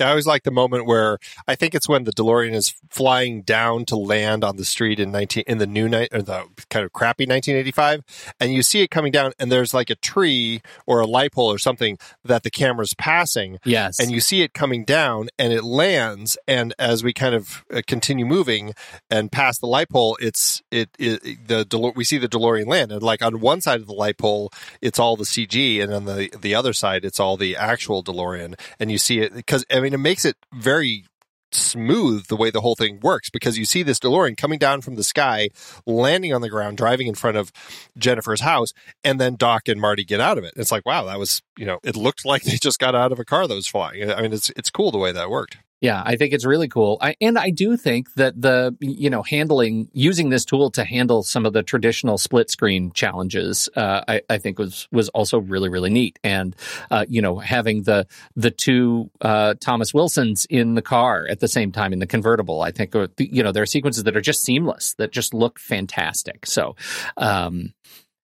I always like the moment where I think it's when the DeLorean is flying down to land on the street in nineteen in the new night or the kind of crappy 1985, and you see it coming down, and there's like a tree or a light pole or something that the camera's passing. Yes, and you see it coming down, and it lands, and as we kind of uh, continue moving and past the light pole, it's it, it the DeLorean, we see the DeLorean land, and like on one side of the light pole, it's all the CG, and on the the other side, it's all the actual DeLorean, and you see it because. I mean, it makes it very smooth the way the whole thing works because you see this DeLorean coming down from the sky, landing on the ground, driving in front of Jennifer's house, and then Doc and Marty get out of it. It's like, wow, that was, you know, it looked like they just got out of a car that was flying. I mean, it's it's cool the way that worked. Yeah, I think it's really cool. I, and I do think that the, you know, handling, using this tool to handle some of the traditional split screen challenges, uh, I, I, think was, was also really, really neat. And, uh, you know, having the, the two, uh, Thomas Wilsons in the car at the same time in the convertible, I think, you know, there are sequences that are just seamless, that just look fantastic. So, um,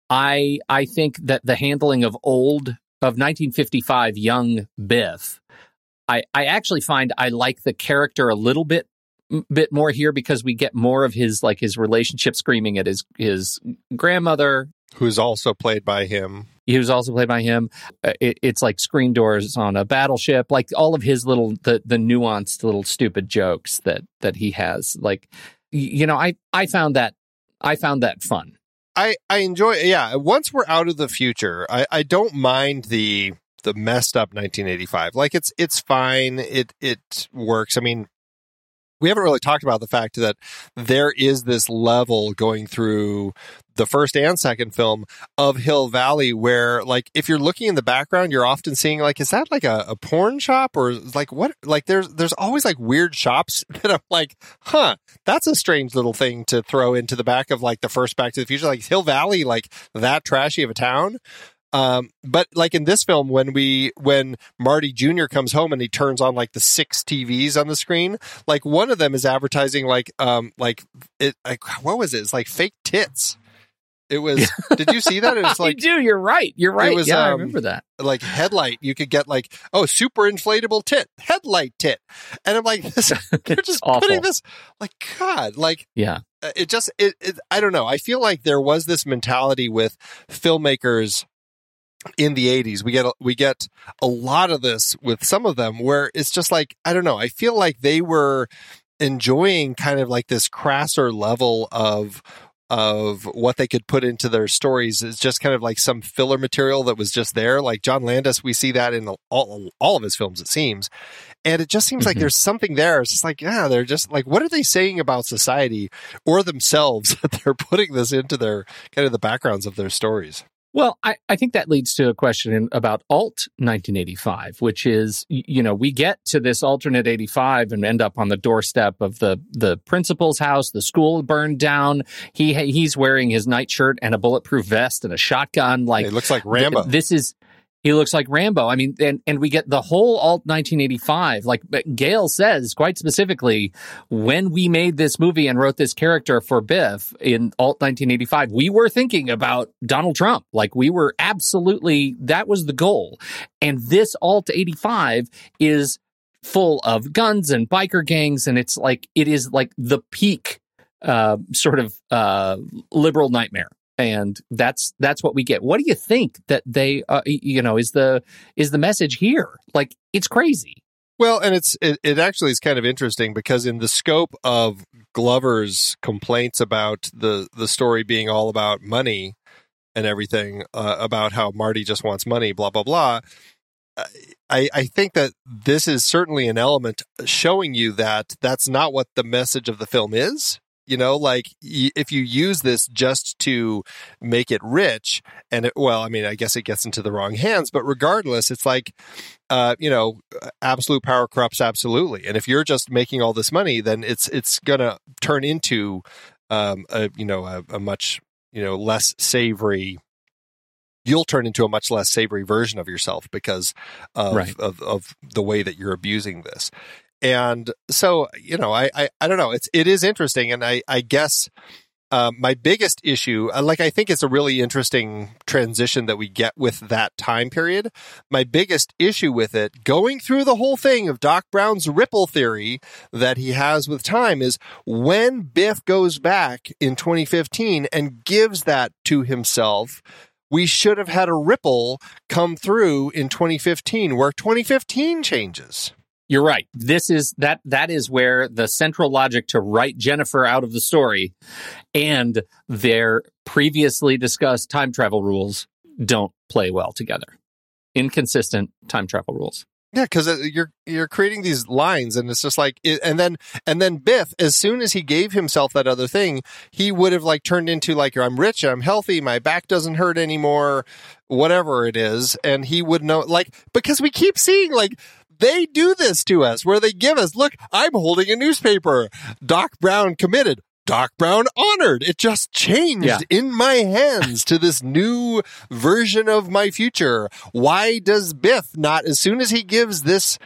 I, I think that the handling of old, of 1955 young Biff, I, I actually find I like the character a little bit bit more here because we get more of his like his relationship screaming at his his grandmother. Who's also played by him. He was also played by him. Uh, it, it's like screen doors on a battleship like all of his little the the nuanced little stupid jokes that that he has. Like you know i i found that i found that fun. I I enjoy. Yeah, once we're out of the future, I I don't mind the the messed up 1985. Like it's it's fine. It it works. I mean, we haven't really talked about the fact that there is this level going through the first and second film of Hill Valley where like if you're looking in the background you're often seeing like is that like a, a porn shop or like what like there's there's always like weird shops that I'm like huh that's a strange little thing to throw into the back of like the first Back to the Future like Hill Valley like that trashy of a town um, but like in this film, when we when Marty Jr. comes home and he turns on like the six TVs on the screen, like one of them is advertising like um like it like what was it? It's like fake tits. It was. did you see that? It was I like do. You're right. You're right. It was, yeah, I um, remember that. like headlight. You could get like oh super inflatable tit headlight tit, and I'm like this, they're just awful. putting this like God like Yeah. uh, it just it, it i don't know i feel like there was this mentality with filmmakers in the 80s we get a- we get a lot of this with some of them where it's just like i don't know i feel like they were enjoying kind of like this crasser level of of what they could put into their stories. Is just kind of like some filler material that was just there. Like john landis we see that in all, all of his films it seems. And it just seems like Mhm. there's something there. It's just like yeah they're just like what are they saying about society or themselves that they're putting this into their kind of the backgrounds of their stories Well, I, I think that leads to a question about alt 1985, which is, you know, we get to this alternate 85 and end up on the doorstep of the, the principal's house. The school burned down. He, he's wearing his nightshirt and a bulletproof vest and a shotgun. Like it looks like rambo Th- This is he looks like Rambo. I mean, and and we get the whole alt 1985. Like Gale says quite specifically, when we made this movie and wrote this character for Biff in alt 1985, we were thinking about Donald Trump. Like we were absolutely that was the goal. And this alt 85 is full of guns and biker gangs, and it's like it is like the peak uh, sort of uh, liberal nightmare and that's that's what we get what do you think that they uh, you know is the is the message here like it's crazy Well, and it's it, it actually is kind of interesting because in the scope of Glover's complaints about the the story being all about money and everything uh, about how Marty just wants money, blah blah blah. I, I think that this is certainly an element showing you that that's not what the message of the film is. You know, like y- if you use this just to make it rich, and it, well, I mean, I guess it gets into the wrong hands, but regardless, it's like, uh, you know, absolute power corrupts absolutely. And if you're just making all this money, then it's it's gonna turn into, um, a you know, a, a much you know less savory. You'll turn into a much less savory version of yourself because of Right. of, of the way that you're abusing this. And so, you know, I, I, I don't know. It's it is interesting, and I I guess um, my biggest issue, uh, like I think it's a really interesting transition that we get with that time period. My biggest issue with it, going through the whole thing of Doc Brown's ripple theory that he has with time, is when Biff goes back in 2015 and gives that to himself. We should have had a ripple come through in 2015 where 2015 changes. You're right this is that that is where the central logic to write jennifer out of the story and their previously discussed time travel rules don't play well together inconsistent time travel rules Yeah, because uh, you're you're creating these lines, and it's just like, and then and then Biff, as soon as he gave himself that other thing, he would have like turned into like, I'm rich, I'm healthy, my back doesn't hurt anymore, whatever it is, and he would know, like, because we keep seeing like. They do this to us where they give us, look, I'm holding a newspaper. Doc Brown committed. Doc Brown honored. It just changed Yeah. in my hands to this new version of my future. Why does Biff not, as soon as he gives this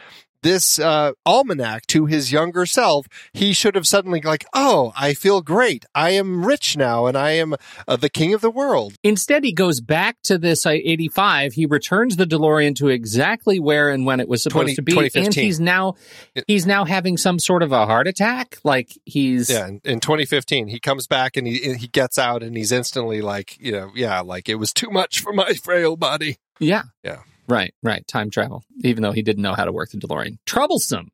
this uh, almanac to his younger self, he should have suddenly like, oh, I feel great. I am rich now, and I am uh, the king of the world. Instead, he goes back to this uh, 85. He returns the DeLorean to exactly where and when it was supposed 20 to be. And he's now he's now having some sort of a heart attack. Like he's Yeah, in, in 2015, he comes back and he he gets out, and he's instantly like, you know, yeah, like it was too much for my frail body. yeah. Yeah. Right, right. Time travel. Even though he didn't know how to work the DeLorean. Troublesome.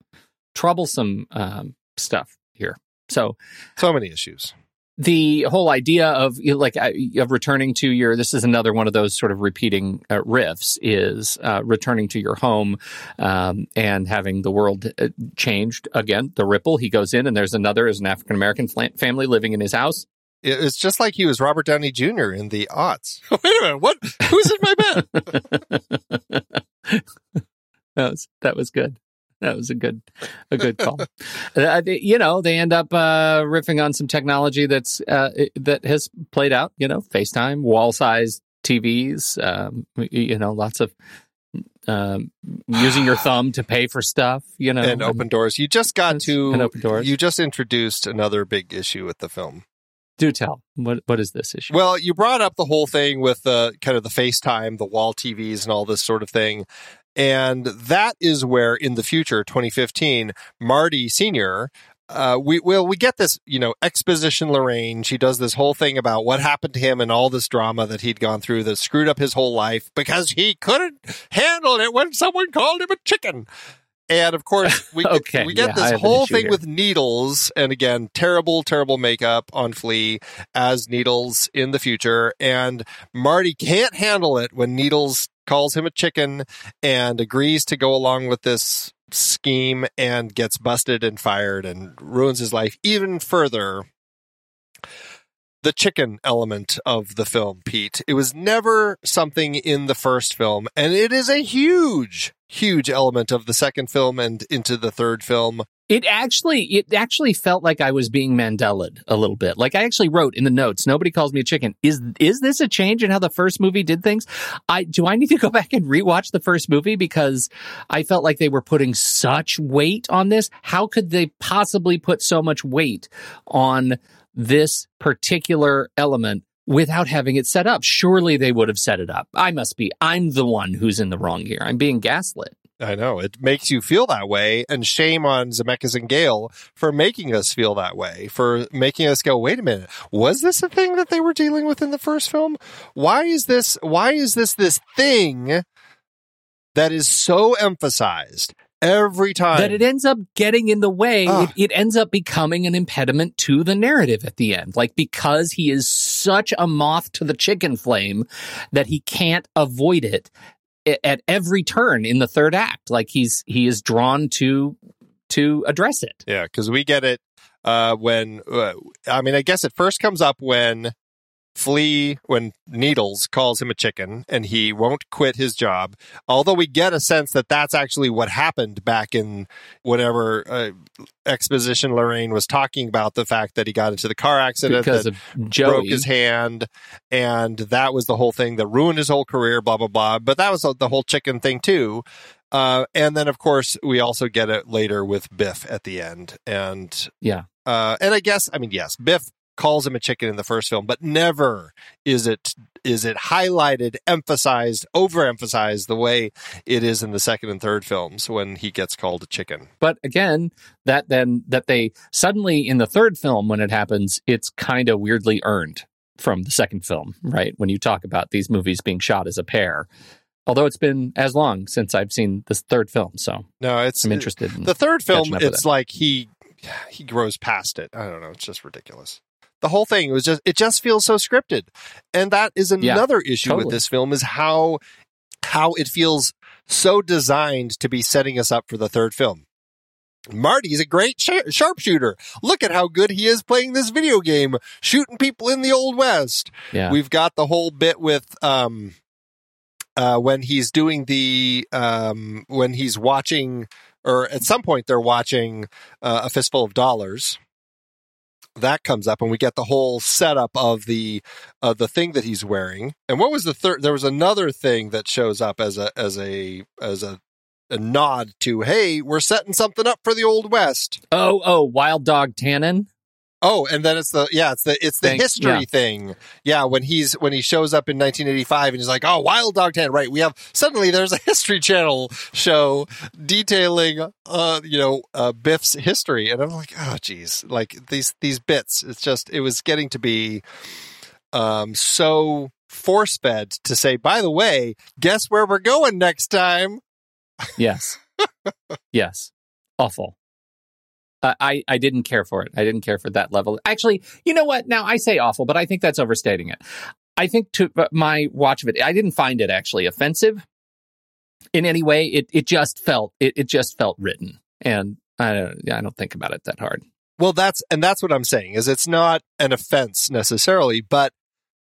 Troublesome um, stuff here. So So many issues. the whole idea of you know, like uh, of returning to your this is another one of those sort of repeating uh, riffs is uh, returning to your home um, and having the world uh, changed again the ripple he goes in and there's another is an african american family living in his house It's just like he was Robert Downey Jr. in the aughts. Wait a minute, what? Who's in my bed? that was that was good. That was a good a good call. uh, they- you know, they end up uh, riffing on some technology that's uh, that has played out. You know, FaceTime, wall sized TVs. Um, you know, lots of um, using your thumb to pay for stuff. You know, and open doors. You just got to and open doors. You just introduced another big issue with the film. Do tell what what is this issue? Well, you brought up the whole thing with the kind of the FaceTime, the wall TVs, and all this sort of thing. And that is where in the future, 2015, Marty Sr., uh, we well we get this you know exposition Lorraine. She does this whole thing about what happened to him and all this drama that he'd gone through that screwed up his whole life because he couldn't handle it when someone called him a chicken. And of course, we Okay, we get yeah, this whole thing with Needles, and again, terrible, terrible makeup on Flea as Needles in the future. And Marty can't handle it when Needles calls him a chicken and agrees to go along with this scheme and gets busted and fired and ruins his life even further. The chicken element of the film, Pete. It was never something in the first film, and it is a huge, huge element of the second film and into the third film. It actually, it actually felt like I was being Mandela'd a little bit. Like I actually wrote in the notes, nobody calls me a chicken. Is is this a change in how the first movie did things? I do I need to go back and rewatch the first movie because I felt like they were putting such weight on this. How could they possibly put so much weight on this particular element without having it set up? Surely they would have set it up. I must be. I'm the one who's in the wrong here. I'm being gaslit. I know it makes you feel that way, and shame on Zemeckis and Gale for making us feel that way, for making us go, "Wait a minute, was this a thing that they were dealing with in the first film? Why is this? Why is this this thing that is so emphasized every time that it ends up getting in the way. Ah. It, it ends up becoming an impediment to the narrative at the end. Like because he is such a moth to the chicken flame that he can't avoid it at every turn in the third act. Like he's he is drawn to to address it. Yeah, because we get it uh, when uh, I mean, I guess it first comes up when Flea, when Needles calls him a chicken, and he won't quit his job. Although we get a sense that that's actually what happened back in whatever uh, exposition Lorraine was talking about the fact that he got into the car accident Because that of Joey. broke his hand, and that was the whole thing that ruined his whole career. Blah blah blah. But that was the whole chicken thing too. Uh, and then, of course, we also get it later with Biff at the end, and Yeah. uh, and I guess I mean yes, Biff calls him a chicken in the first film, but never is it is it highlighted, emphasized, overemphasized the way it is in the second and third films when he gets called a chicken. But again, that then that they suddenly in the third film when it happens, it's kind of weirdly earned from the second film, right? When you talk about these movies being shot as a pair. Although it's been as long since I've seen this third film, so No, it's I'm interested in the third film. catching up with It's it. like he he grows past it. I don't know. It's just ridiculous. The whole thing was just it just feels so scripted, and that is Yeah, another issue with this film is how how it feels so designed to be setting us up for the third film. Marty's a great sh- sharpshooter. Look at how good he is playing this video game, shooting people in the old west. Yeah. We've got the whole bit with um uh when he's doing the um when he's watching or at some point they're watching uh, a fistful of dollars. That comes up and we get the whole setup of the uh, the thing that he's wearing. And what was the third there was another thing that shows up as a as a as a a nod to hey, we're setting something up for the old west. Oh, oh, Wild Dog Tannen. Oh, and then it's the yeah, it's the it's the Thank- history yeah. thing. Yeah, when he's when he shows up in 1985 and he's like, "Oh, Wild Dog Tan." Right. We have suddenly there's a History Channel show detailing uh, you know, uh Biff's history and I'm like, "Oh, geez. Like these these bits. It's just it was getting to be um so force-fed to say, "By the way, guess where we're going next time?" Yes. yes. Awful. Uh, I I didn't care for it. I didn't care for that level. Actually, you know what? Now I say awful, but I think that's overstating it. I think to uh, my watch of it, I didn't find it actually offensive in any way. It it just felt it, it just felt written, and I don't I don't think about it that hard. Well, that's and that's what I'm saying is it's not an offense necessarily, but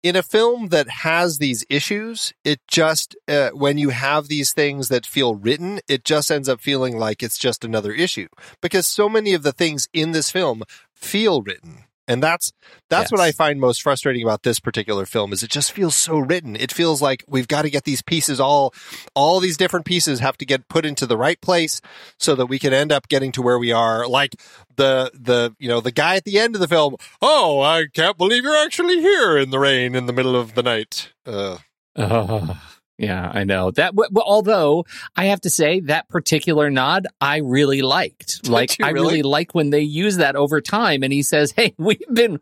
in a film that has these issues, it just uh, when you have these things that feel written, it just ends up feeling like it's just another issue because so many of the things in this film feel written. And that's that's Yes. what I find most frustrating about this particular film is it just feels so written. It feels like we've got to get these pieces all all these different pieces have to get put into the right place so that we can end up getting to where we are. Like the the you know the guy at the end of the film. Oh, I can't believe you're actually here in the rain in the middle of the night. Uh, Oh, yeah, I know that. w- although I have to say that particular nod, I really liked. Like, you I really? really like when they use that over time. And he says, "Hey, we've been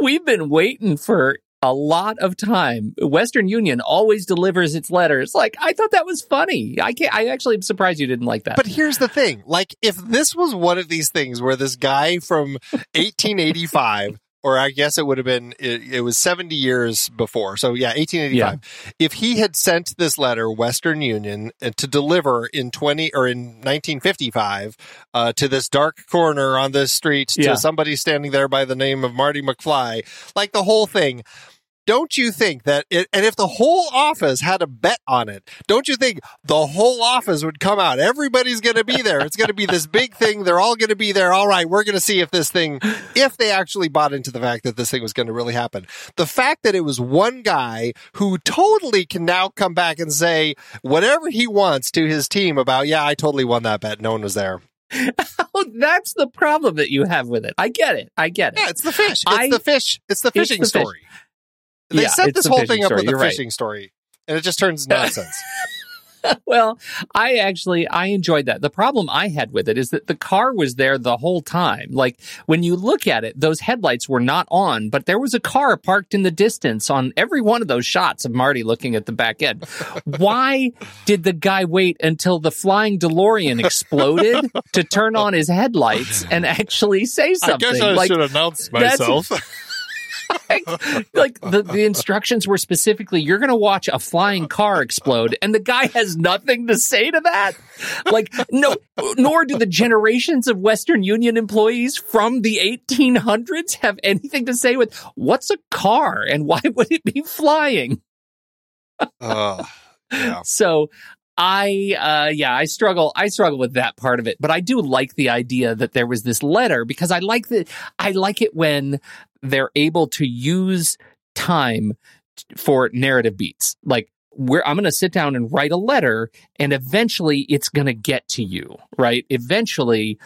we've been waiting for." A lot of time. Western Union always delivers its letters. Like I thought that was funny. I can't. I actually am surprised you didn't like that. But here's the thing: like, if this was one of these things where this guy from 1885, or I guess it would have been, it, it was 70 years before. So yeah, 1885. If he had sent this letter, Western Union, uh, to deliver in 20 or in 1955 uh, to this dark corner on this street to Yeah. somebody standing there by the name of Marty McFly, like the whole thing. Don't you think that it, and if the whole office had a bet on it, don't you think the whole office would come out? Everybody's going to be there. It's going to be this big thing. They're all going to be there. All right. We're going to see if this thing, if they actually bought into the fact that this thing was going to really happen. The fact that it was one guy who totally can now come back and say whatever he wants to his team about, yeah, I totally won that bet. No one was there. oh, that's the problem that you have with it. I get it. I get it. Yeah, it's the fish. It's I- the fish. It's the It's fishing story. fish. They Yeah, set this whole thing up story. with the You're right. fishing story, and it just turns nonsense. well, I actually I enjoyed that. The problem I had with it is that the car was there the whole time. Like when you look at it, those headlights were not on, but there was a car parked in the distance on every one of those shots of Marty looking at the back end. Why did the guy wait until the flying DeLorean exploded to turn on his headlights and actually say something? I guess I like, should announce that's- like the, the instructions were specifically you're going to watch a flying car explode and the guy has nothing to say to that like no nor do the generations of western union employees from the 1800s have anything to say with what's a car and why would it be flying Uh, yeah. so I uh yeah, I struggle I struggle with that part of it, but I do like the idea that there was this letter because I like the I like it when they're able to use time for narrative beats. Like where I'm going to sit down and write a letter and eventually it's going to get to you, right? Eventually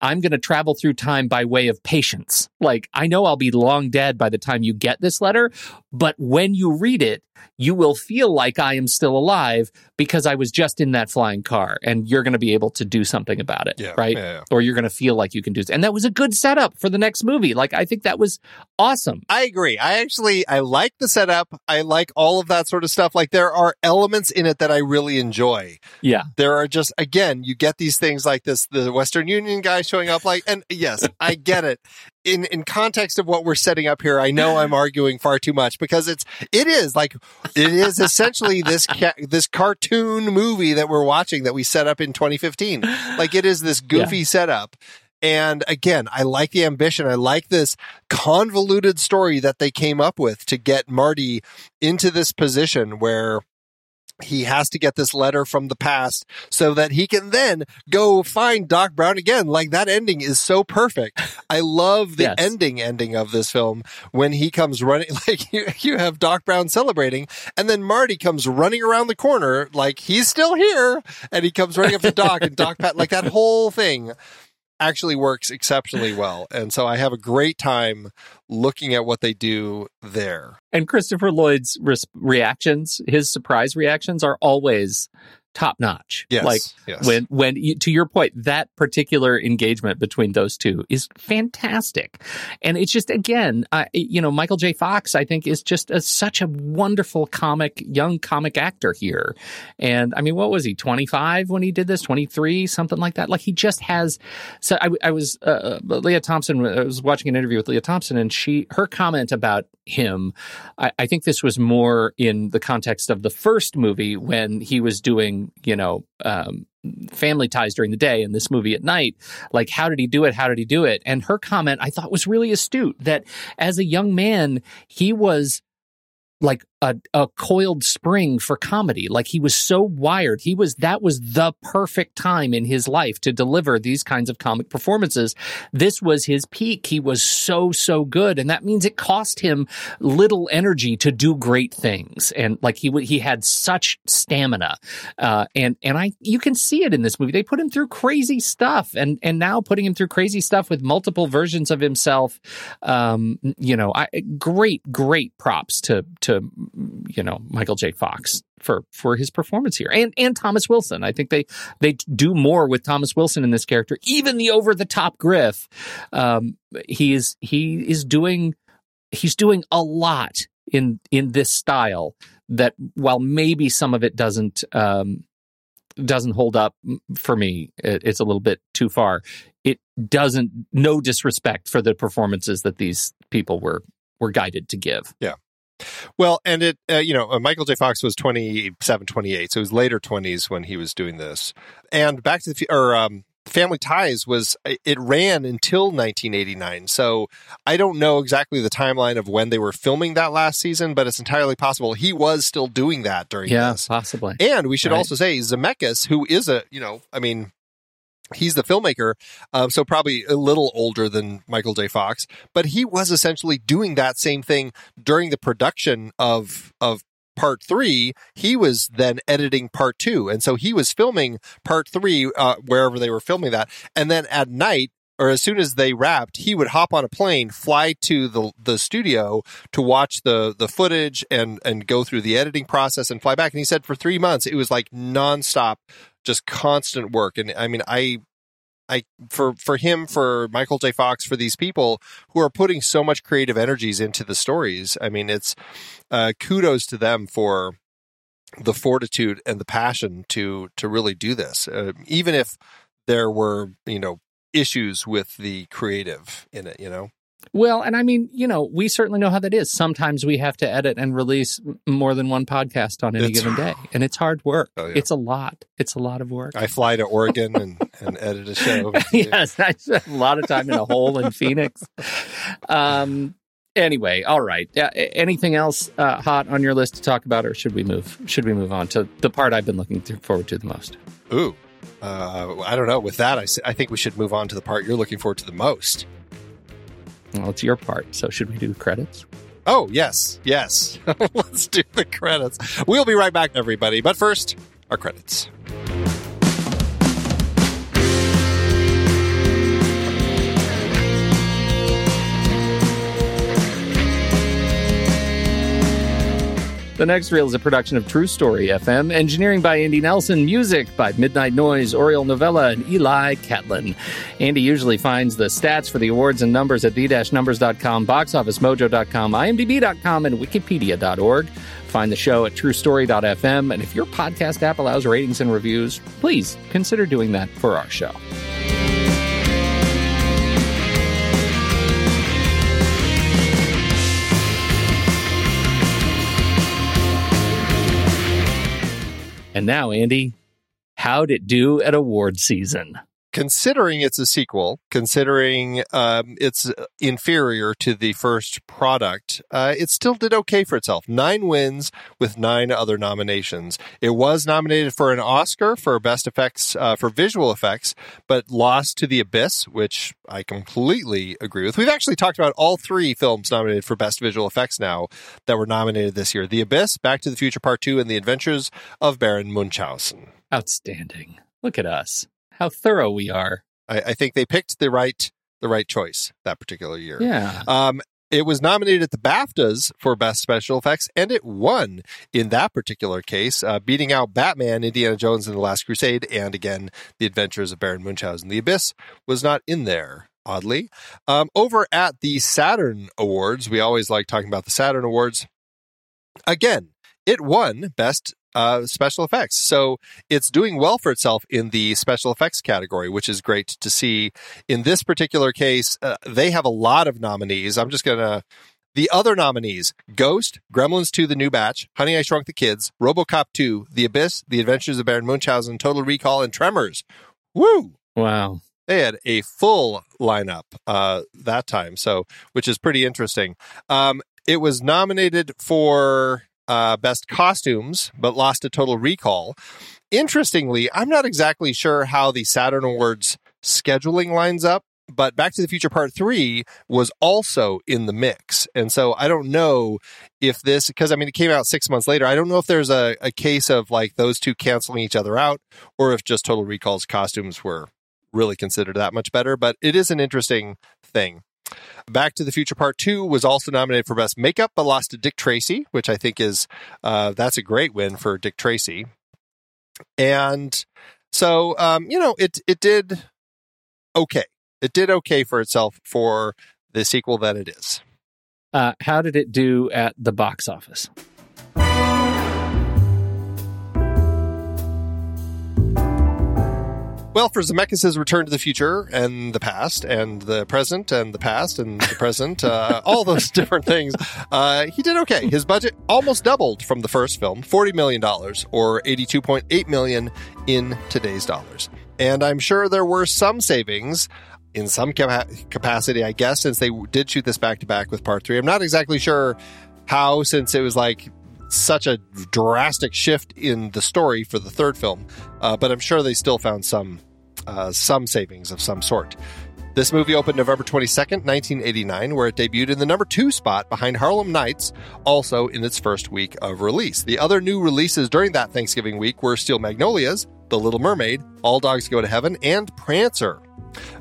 I'm going to travel through time by way of patience. Like, I know I'll be long dead by the time you get this letter, but when you read it, you will feel like I am still alive because I was just in that flying car and you're going to be able to do something about it, Yeah, right? yeah, yeah. Or you're going to feel like you can do it. And that was a good setup for the next movie. Like, I think that was awesome. I agree. I actually I like the setup. I like all of that sort of stuff. Like there are elements in it that I really enjoy. Yeah. There are just again, you get these things like this the Western Union guy showing up like and yes, I get it. In in context of what we're setting up here, I know I'm arguing far too much because it's it is like it is essentially this ca- this cartoon movie that we're watching that we set up in 2015. Like it is this goofy setup. And again, I like the ambition. I like this convoluted story that they came up with to get Marty into this position where he has to get this letter from the past so that he can then go find Doc Brown again. Like that ending is so perfect. I love the Yes. ending ending of this film when he comes running, like you, you have Doc Brown celebrating and then Marty comes running around the corner like he's still here and he comes running up to Doc and Doc Pat, like that whole thing actually works exceptionally well. And so I have a great time looking at what they do there. And Christopher Lloyd's res- reactions, his surprise reactions are always top notch. Yes, Like yes. when when you, to your point, that particular engagement between those two is fantastic, and it's just again, uh, you know, Michael J. Fox, I think, is just a, such a wonderful comic young comic actor here, and I mean, what was he twenty five when he did this, twenty three, something like that. Like he just has. So I, I was uh, Lea Thompson. I was watching an interview with Lea Thompson, and she her comment about him. I, I think this was more in the context of the first movie when he was doing, you know, um, family ties during the day and this movie at night. Like, how did he do it? How did he do it? And her comment I thought was really astute that as a young man, he was like a, a coiled spring for comedy. Like he was so wired. He was, that was the perfect time in his life to deliver these kinds of comic performances. This was his peak. He was so, so good. And that means it cost him little energy to do great things. And like he, he had such stamina. Uh, and, and I, you can see it in this movie. They put him through crazy stuff and, and now putting him through crazy stuff with multiple versions of himself. Um, you know, I, great, great props to, to, you know Michael J. Fox for for his performance here, and and Thomas Wilson. I think they they do more with Thomas Wilson in this character. Even the over the top Griff, um, he is he is doing he's doing a lot in in this style. That while maybe some of it doesn't um, doesn't hold up for me, it, it's a little bit too far. It doesn't. No disrespect for the performances that these people were were guided to give. Well, and it, uh, you know, uh, Michael J. Fox was 27, 28, so it was later 20s when he was doing this. And Back to the or um, Family Ties was it ran until 1989. So I don't know exactly the timeline of when they were filming that last season, but it's entirely possible he was still doing that during Yeah, this. possibly. And we should Right. also say Zemeckis, who is a, you know, I mean, he's the filmmaker, um, so probably a little older than Michael J. Fox, but he was essentially doing that same thing during the production of of part three. He was then editing part two, and so he was filming part three uh, wherever they were filming that, and then at night. Or as soon as they wrapped, he would hop on a plane, fly to the the studio to watch the the footage and and go through the editing process and fly back. And he said for three months it was like nonstop, just constant work. And I mean, I I for for him, for Michael J. Fox, for these people who are putting so much creative energies into the stories. I mean, it's uh, kudos to them for the fortitude and the passion to to really do this, uh, even if there were you know issues with the creative in it. You know, Well, and I mean, you know, we certainly know how that is. Sometimes we have to edit and release more than one podcast on any It's- given day, and it's hard work. Oh, yeah. It's a lot. It's a lot of work. I fly to Oregon and and edit a show. yes, I spent a lot of time in a hole in Phoenix. Um. Anyway, all right. Yeah, anything else uh, hot on your list to talk about, or should we move? Should we move on to the part I've been looking forward to the most? Ooh. Uh, I don't know. With that, I think we should move on to the part you're looking forward to the most. Well, it's your part. So should we do credits? Oh, yes. Yes. Let's do the credits. We'll be right back, everybody. But first, our credits. The next reel is a production of True Story FM, engineering by Andy Nelson, music by Midnight Noise, Oriole Novella, and Eli Catlin. Andy usually finds the stats for the awards and numbers at the-numbers.com, boxofficemojo.com, imdb.com, and wikipedia.org. Find the show at truestory.fm, and if your podcast app allows ratings and reviews, please consider doing that for our show. Now, Andy, how'd it do at award season? Considering it's a sequel, considering um, it's inferior to the first product, uh, it still did okay for itself. Nine wins with nine other nominations. It was nominated for an Oscar for best effects, uh, for visual effects, but lost to The Abyss, which I completely agree with. We've actually talked about all three films nominated for best visual effects now that were nominated this year The Abyss, Back to the Future Part 2, and The Adventures of Baron Munchausen. Outstanding. Look at us. How thorough we are. I, I think they picked the right the right choice that particular year. Yeah. Um, It was nominated at the BAFTAs for Best Special Effects, and it won in that particular case, uh, beating out Batman, Indiana Jones and the Last Crusade, and again, The Adventures of Baron Munchausen. The Abyss was not in there, oddly. Um, over at the Saturn Awards, we always like talking about the Saturn Awards. Again, it won Best uh, special effects. So it's doing well for itself in the special effects category, which is great to see. In this particular case, uh, they have a lot of nominees. I'm just going to. The other nominees Ghost, Gremlins 2, The New Batch, Honey, I Shrunk the Kids, Robocop 2, The Abyss, The Adventures of Baron Munchausen, Total Recall, and Tremors. Woo! Wow. They had a full lineup uh, that time, so which is pretty interesting. Um, it was nominated for uh, best costumes, but lost a total recall. Interestingly, I'm not exactly sure how the Saturn Awards scheduling lines up, but Back to the Future Part 3 was also in the mix. And so I don't know if this, because I mean, it came out six months later. I don't know if there's a, a case of like those two canceling each other out or if just Total Recall's costumes were really considered that much better, but it is an interesting thing. Back to the Future Part 2 was also nominated for Best Makeup, but lost to Dick Tracy, which I think is, uh, that's a great win for Dick Tracy. And so, um, you know, it, it did okay. It did okay for itself for the sequel that it is. Uh, how did it do at the box office? Well, for Zemeckis' Return to the Future and the past and the present and the past and the present, uh, all those different things, uh, he did okay. His budget almost doubled from the first film, $40 million or 82.8 million in today's dollars. And I'm sure there were some savings in some capa- capacity, I guess, since they did shoot this back to back with part three. I'm not exactly sure how, since it was like such a drastic shift in the story for the third film, uh, but I'm sure they still found some uh, some savings of some sort. This movie opened November 22nd, 1989, where it debuted in the number two spot behind Harlem Nights, also in its first week of release. The other new releases during that Thanksgiving week were Steel Magnolias, The Little Mermaid, All Dogs Go to Heaven, and Prancer.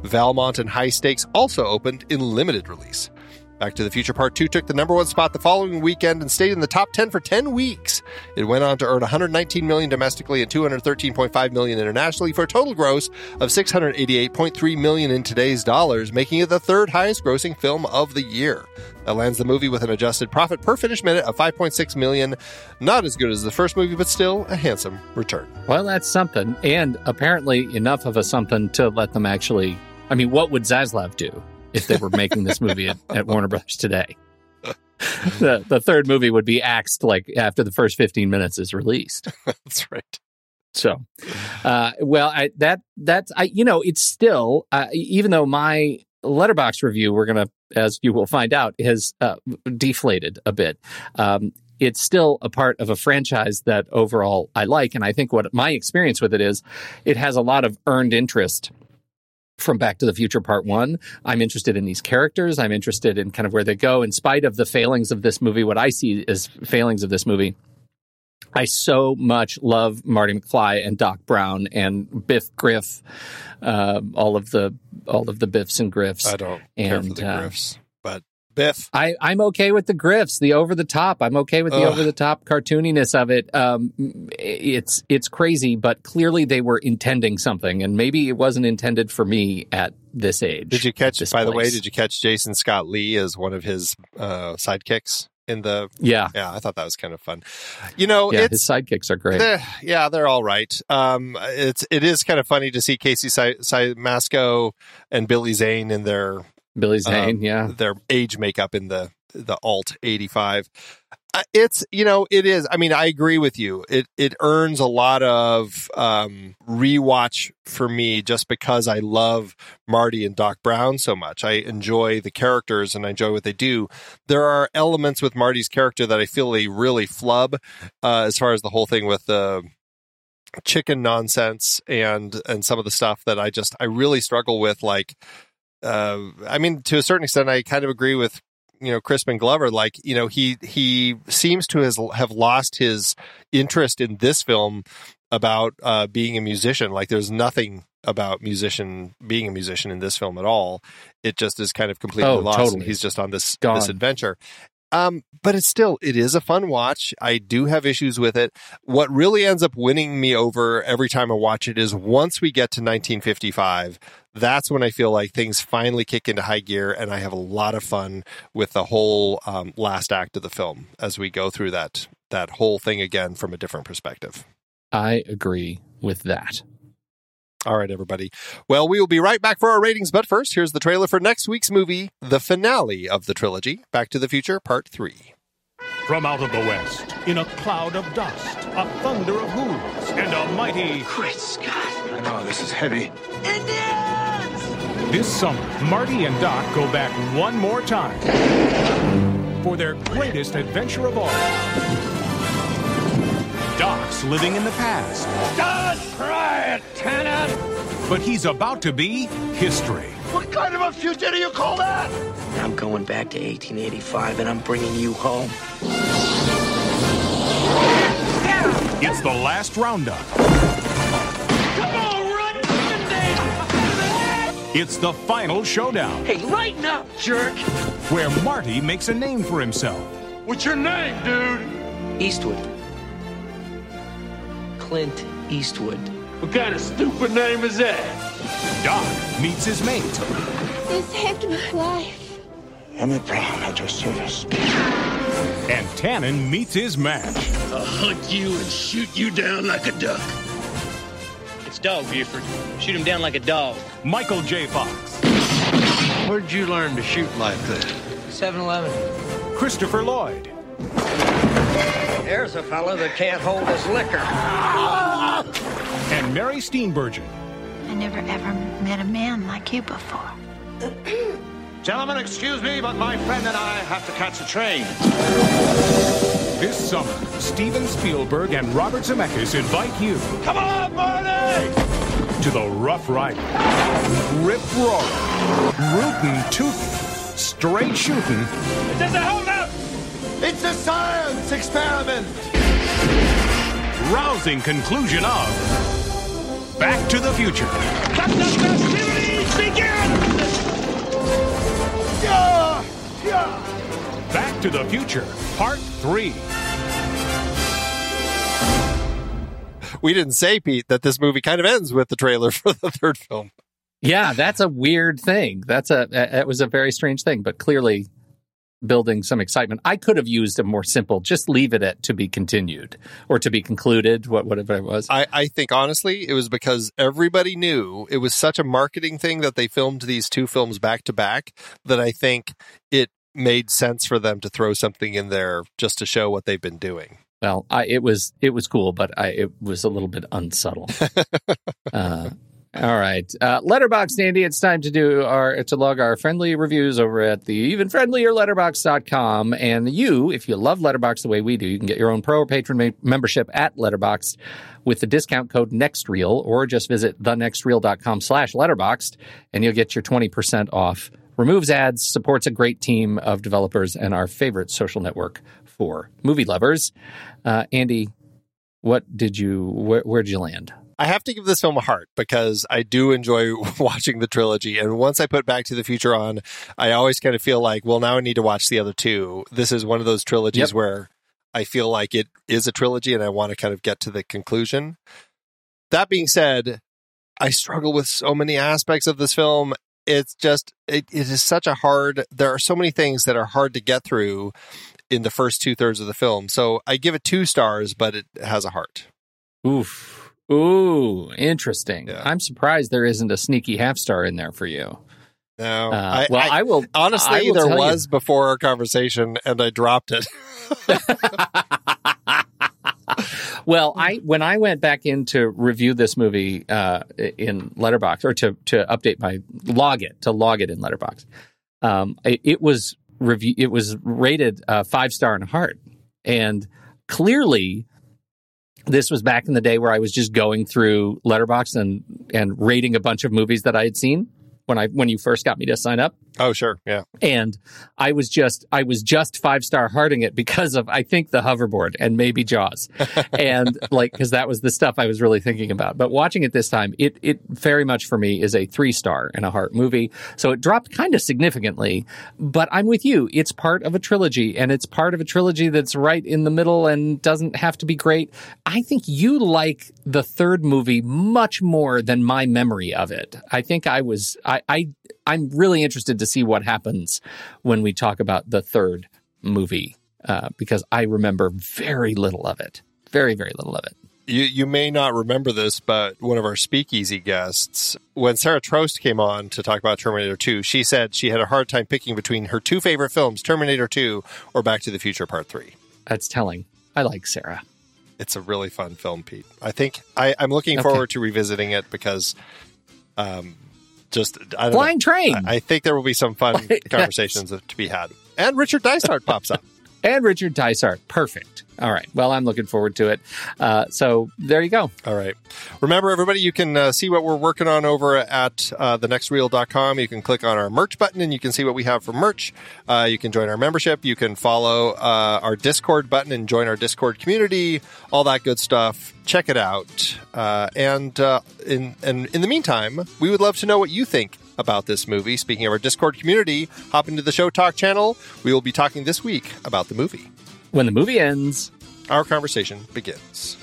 Valmont and High Stakes also opened in limited release. Back to the Future Part 2 took the number one spot the following weekend and stayed in the top 10 for 10 weeks. It went on to earn 119 million domestically and 213.5 million internationally for a total gross of 688.3 million in today's dollars, making it the third highest grossing film of the year. That lands the movie with an adjusted profit per finished minute of 5.6 million. Not as good as the first movie, but still a handsome return. Well, that's something. And apparently enough of a something to let them actually. I mean, what would Zaslav do if they were making this movie at, at Warner Brothers today? the, the third movie would be axed like after the first 15 minutes is released. That's right. So, uh, well, I, that that's I you know it's still uh, even though my letterbox review we're gonna as you will find out has uh, deflated a bit. Um, it's still a part of a franchise that overall I like, and I think what my experience with it is, it has a lot of earned interest from Back to the Future Part One. I'm interested in these characters. I'm interested in kind of where they go. In spite of the failings of this movie, what I see as failings of this movie I so much love Marty McFly and Doc Brown and Biff Griff, uh, all of the all of the Biffs and Griffs. I don't care for And, the uh, Griffs, Biff. I, I'm okay with the Griffs, the over the top. I'm okay with the over the top cartooniness of it. Um, it's it's crazy, but clearly they were intending something, and maybe it wasn't intended for me at this age. Did you catch, by the way, did you catch Jason Scott Lee as one of his uh, sidekicks in the. Yeah, Yeah, I thought that was kind of fun. You know, yeah. it's His sidekicks are great. They're- yeah, they're all right. Um, it's it is kind of funny to see Casey si- Masco and Billy Zane in their Billy Zane, um, yeah. their age makeup in the the alt eighty five. Uh, it's you know it is. I mean, I agree with you. It it earns a lot of um, rewatch for me just because I love Marty and Doc Brown so much. I enjoy the characters and I enjoy what they do. There are elements with Marty's character that I feel they really flub uh, as far as the whole thing with the chicken nonsense and and some of the stuff that I just I really struggle with like uh I mean to a certain extent I kind of agree with you know Crispin Glover like you know he he seems to has have lost his interest in this film about uh being a musician like there's nothing about musician being a musician in this film at all. It just is kind of completely Oh, lost. totally. He's just on this Gone. this adventure. Um, but it's still it is a fun watch. I do have issues with it. What really ends up winning me over every time I watch it is once we get to 1955. That's when I feel like things finally kick into high gear, and I have a lot of fun with the whole um, last act of the film as we go through that that whole thing again from a different perspective. I agree with that. All right, everybody. Well, we will be right back for our ratings, but first, here's the trailer for next week's movie, the finale of the trilogy, Back to the Future Part 3. From out of the west, in a cloud of dust, a thunder of hooves, and a mighty. Great Scott. I know, this is heavy. This summer, Marty and Doc go back one more time for their greatest adventure of all. Doc's living in the past, Don't cry, Lieutenant! but he's about to be history. What kind of a future do you call that? I'm going back to 1885 and I'm bringing you home. It's the last roundup. Come on, run! It's the final showdown Hey, lighten up, jerk. where Marty makes a name for himself. What's your name, dude? Eastwood. Clint Eastwood. What kind of stupid name is that? Doc meets his mate. This saved my life. Emmett Brown at your service. And Tannen meets his match. I'll hunt you and shoot you down like a duck. It's Dog Buford. Shoot him down like a dog. Michael J. Fox, Where'd you learn to shoot like that? 7 Eleven. Christopher Lloyd, There's a fella that can't hold his liquor. and Mary Steenburgen. I never ever met a man like you before. Gentlemen, excuse me, but my friend and I have to catch a train. This summer, Steven Spielberg and Robert Zemeckis invite you Come on, Marty! to the Rough Rider. Rip roaring, rootin' tootin', straight shooting, Just a hold up! It's a science experiment! rousing conclusion of Back to the Future. Let the festivities begin! Yeah! Yeah! Back to the Future, Part 3. We didn't say, Pete, that this movie kind of ends with the trailer for the third film. Yeah, that's a weird thing. That's a that was a very strange thing, but clearly building some excitement. I could have used a more simple, just leave it at to be continued or to be concluded, what whatever it was. I, I think honestly, it was because everybody knew it was such a marketing thing that they filmed these two films back to back that I think it made sense for them to throw something in there just to show what they've been doing. Well, I, it was it was cool, but I, it was a little bit unsubtle. uh, all right, uh, Letterbox, Andy. It's time to do our to log our friendly reviews over at the even friendlier Letterbox.com. And you, if you love Letterbox the way we do, you can get your own pro or patron ma- membership at Letterbox with the discount code NextReel, or just visit thenextreel.com slash letterboxd, and you'll get your twenty percent off. Removes ads, supports a great team of developers, and our favorite social network for movie lovers. Uh, Andy, what did you? Where, where did you land? I have to give this film a heart because I do enjoy watching the trilogy. And once I put Back to the Future on, I always kind of feel like, well, now I need to watch the other two. This is one of those trilogies Yep. where I feel like it is a trilogy and I want to kind of get to the conclusion. That being said, I struggle with so many aspects of this film. It's just, it, it is such a hard, there are so many things that are hard to get through in the first two thirds of the film. So I give it two stars, but it has a heart. Oof. Ooh, interesting. Yeah. I'm surprised there isn't a sneaky half star in there for you. No, Uh, I, well, I- I, will Honestly, I will there tell you- was before our conversation, and I dropped it. well, I when I went back in to review this movie uh, in Letterbox or to to update my log it to log it in Letterbox, um, it, it was review it was rated uh, five star and a heart, and clearly this was back in the day where I was just going through Letterbox and and rating a bunch of movies that I had seen. When I when you first got me to sign up. Oh, sure. Yeah. And I was just I was just five star hearting it because of I think the hoverboard and maybe Jaws. and like because that was the stuff I was really thinking about. But watching it this time, it it very much for me is a three star and a heart movie. So it dropped kind of significantly. But I'm with you. It's part of a trilogy and it's part of a trilogy that's right in the middle and doesn't have to be great. I think you like the third movie much more than my memory of it. I think I was I, I I'm really interested to see what happens when we talk about the third movie uh, because I remember very little of it. Very, very little of it. You, you may not remember this, but one of our speakeasy guests, when Sarah Trost came on to talk about Terminator 2, she said she had a hard time picking between her two favorite films, Terminator 2 or Back to the Future Part 3. That's telling. I like Sarah. It's a really fun film, Pete. I think I, I'm looking Okay. forward to revisiting it because um, just I don't Flying know. Train. I, I think there will be some fun Yes. conversations to be had. And Richard Dysart pops up. And Richard Dysart. Perfect. All right. Well, I'm looking forward to it. Uh, so there you go. All right. Remember, everybody, you can uh, see what we're working on over at uh, thenextreel.com. You can click on our merch button and you can see what we have for merch. Uh, you can join our membership. You can follow uh, our Discord button and join our Discord community, all that good stuff. Check it out. Uh, and, uh, in, and in the meantime, we would love to know what you think about this movie. Speaking of our Discord community, hop into the Show Talk channel. We will be talking this week about the movie. When the movie ends, Our conversation begins.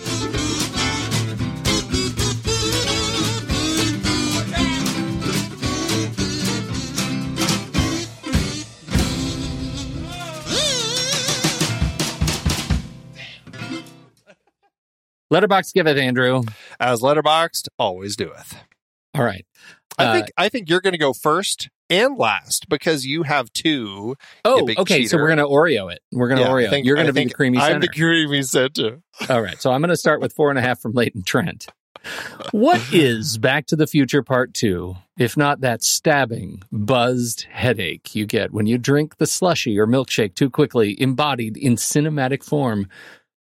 letterbox give it, Andrew. As Letterboxd always doeth. All right. I Uh, think I think you're going to go first and last because you have two. Oh, okay. So we're going to Oreo it. We're going to Yeah, Oreo. think- You're going to be the creamy I'm center. the creamy center. All right. So I'm going to start with four and a half from Leighton Trent. What is Back to the Future Part 2, if not that stabbing, buzzed headache you get when you drink the slushy or milkshake too quickly, embodied in cinematic form?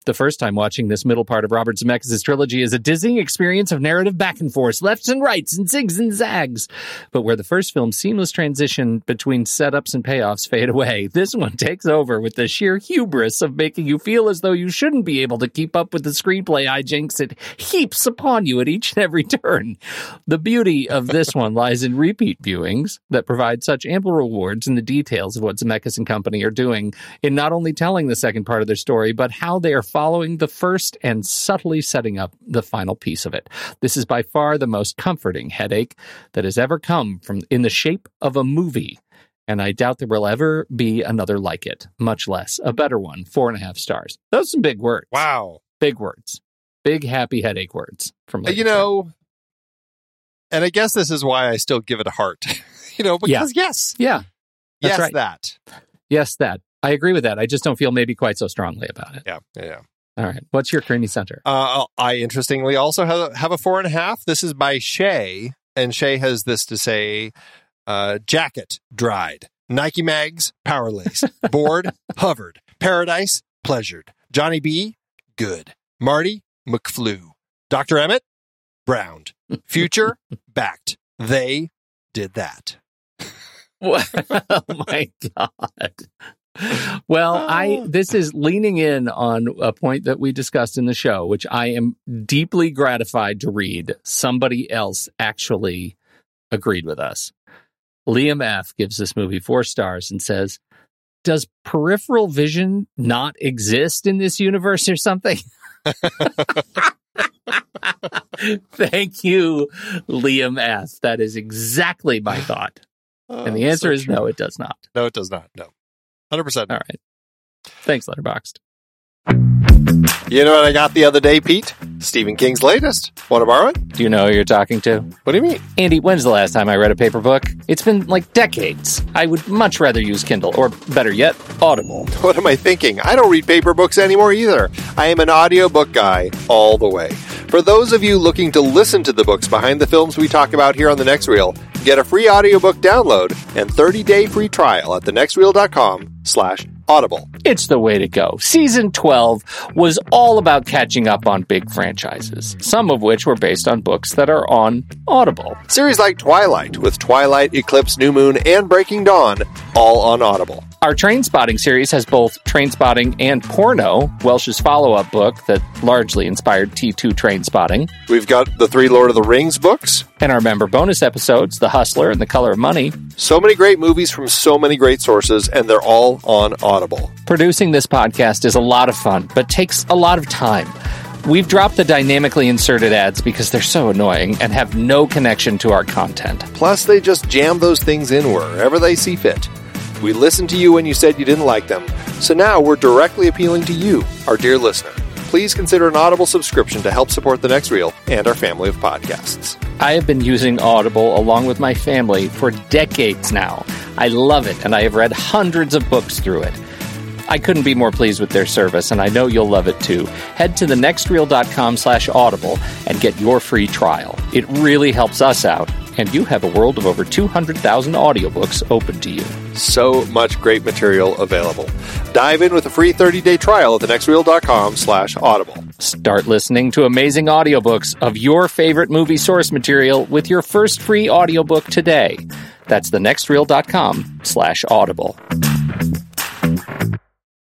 The first time watching this middle part of Robert Zemeckis' trilogy is a dizzying experience of narrative back and forth, lefts and rights, and zigs and zags. But where the first film's seamless transition between setups and payoffs fade away, this one takes over with the sheer hubris of making you feel as though you shouldn't be able to keep up with the screenplay hijinks it heaps upon you at each and every turn. The beauty of this one lies in repeat viewings that provide such ample rewards in the details of what Zemeckis and company are doing in not only telling the second part of their story, but how they are following the first and subtly setting up the final piece of it. This is by far the most comforting headache that has ever come from in the shape of a movie. And I doubt there will ever be another like it, much less a better one. Four and a half stars. Those are some big words. Wow. Big words. Big happy headache words from Uh, You know, and I guess this is why I still give it a heart. you know, because yes, Yeah. That's yes, right. that. Yes, that. I agree with that. I just don't feel maybe quite so strongly about it. Yeah, yeah. yeah. All right. What's your creamy center? Uh, I interestingly also have, have a four and a half. This is by Shay, and Shay has this to say: uh, jacket dried, Nike mags power lace, board hovered, paradise pleasured, Johnny B good, Marty McFlew, Doctor Emmett browned, future backed. They did that. What? oh my god. Well, I ah. this is leaning in on a point that we discussed in the show, which I am deeply gratified to read. Somebody else actually agreed with us. Liam F gives this movie 4 stars and says, "Does peripheral vision not exist in this universe or something?" Thank you, Liam F. That is exactly my thought. Oh, and the Oh, answer so is true. no, it does not. No, it does not. No, hundred percent. All right. Thanks, Letterboxd. You know what I got the other day, Pete? Stephen King's latest. Want to borrow it? Do you know who you're talking to? What do you mean? Andy, when's the last time I read a paper book? It's been like decades. I would much rather use Kindle, or better yet, Audible. What am I thinking? I don't read paper books anymore either. I am an audiobook guy all the way. For those of you looking to listen to the books behind the films we talk about here on The Next Reel, get a free audiobook download and 30-day free trial at thenextreel.com slash Audible. It's the way to go. Season 12 was all about catching up on big franchises, some of which were based on books that are on Audible. Series like Twilight, with Twilight, Eclipse, New Moon, and Breaking Dawn, all on Audible. Our Trainspotting series has both Trainspotting and Porno, Welsh's follow up book that largely inspired T2 Trainspotting. We've got the three Lord of the Rings books. And our member bonus episodes, The Hustler and The Color of Money. So many great movies from so many great sources, and they're all on Audible. Producing this podcast is a lot of fun, but takes a lot of time. We've dropped the dynamically inserted ads because they're so annoying and have no connection to our content. Plus, they just jam those things in wherever they see fit. We listened to you when you said you didn't like them, so now we're directly appealing to you, our dear listener. Please consider an Audible subscription to help support the next reel and our family of podcasts. I have been using Audible along with my family for decades now. I love it, and I have read hundreds of books through it. I couldn't be more pleased with their service, and I know you'll love it too. Head to thenextreel.com slash audible and get your free trial. It really helps us out, and you have a world of over 200,000 audiobooks open to you. So much great material available. Dive in with a free 30-day trial at thenextreel.com slash audible. Start listening to amazing audiobooks of your favorite movie source material with your first free audiobook today. That's thenextreel.com slash audible.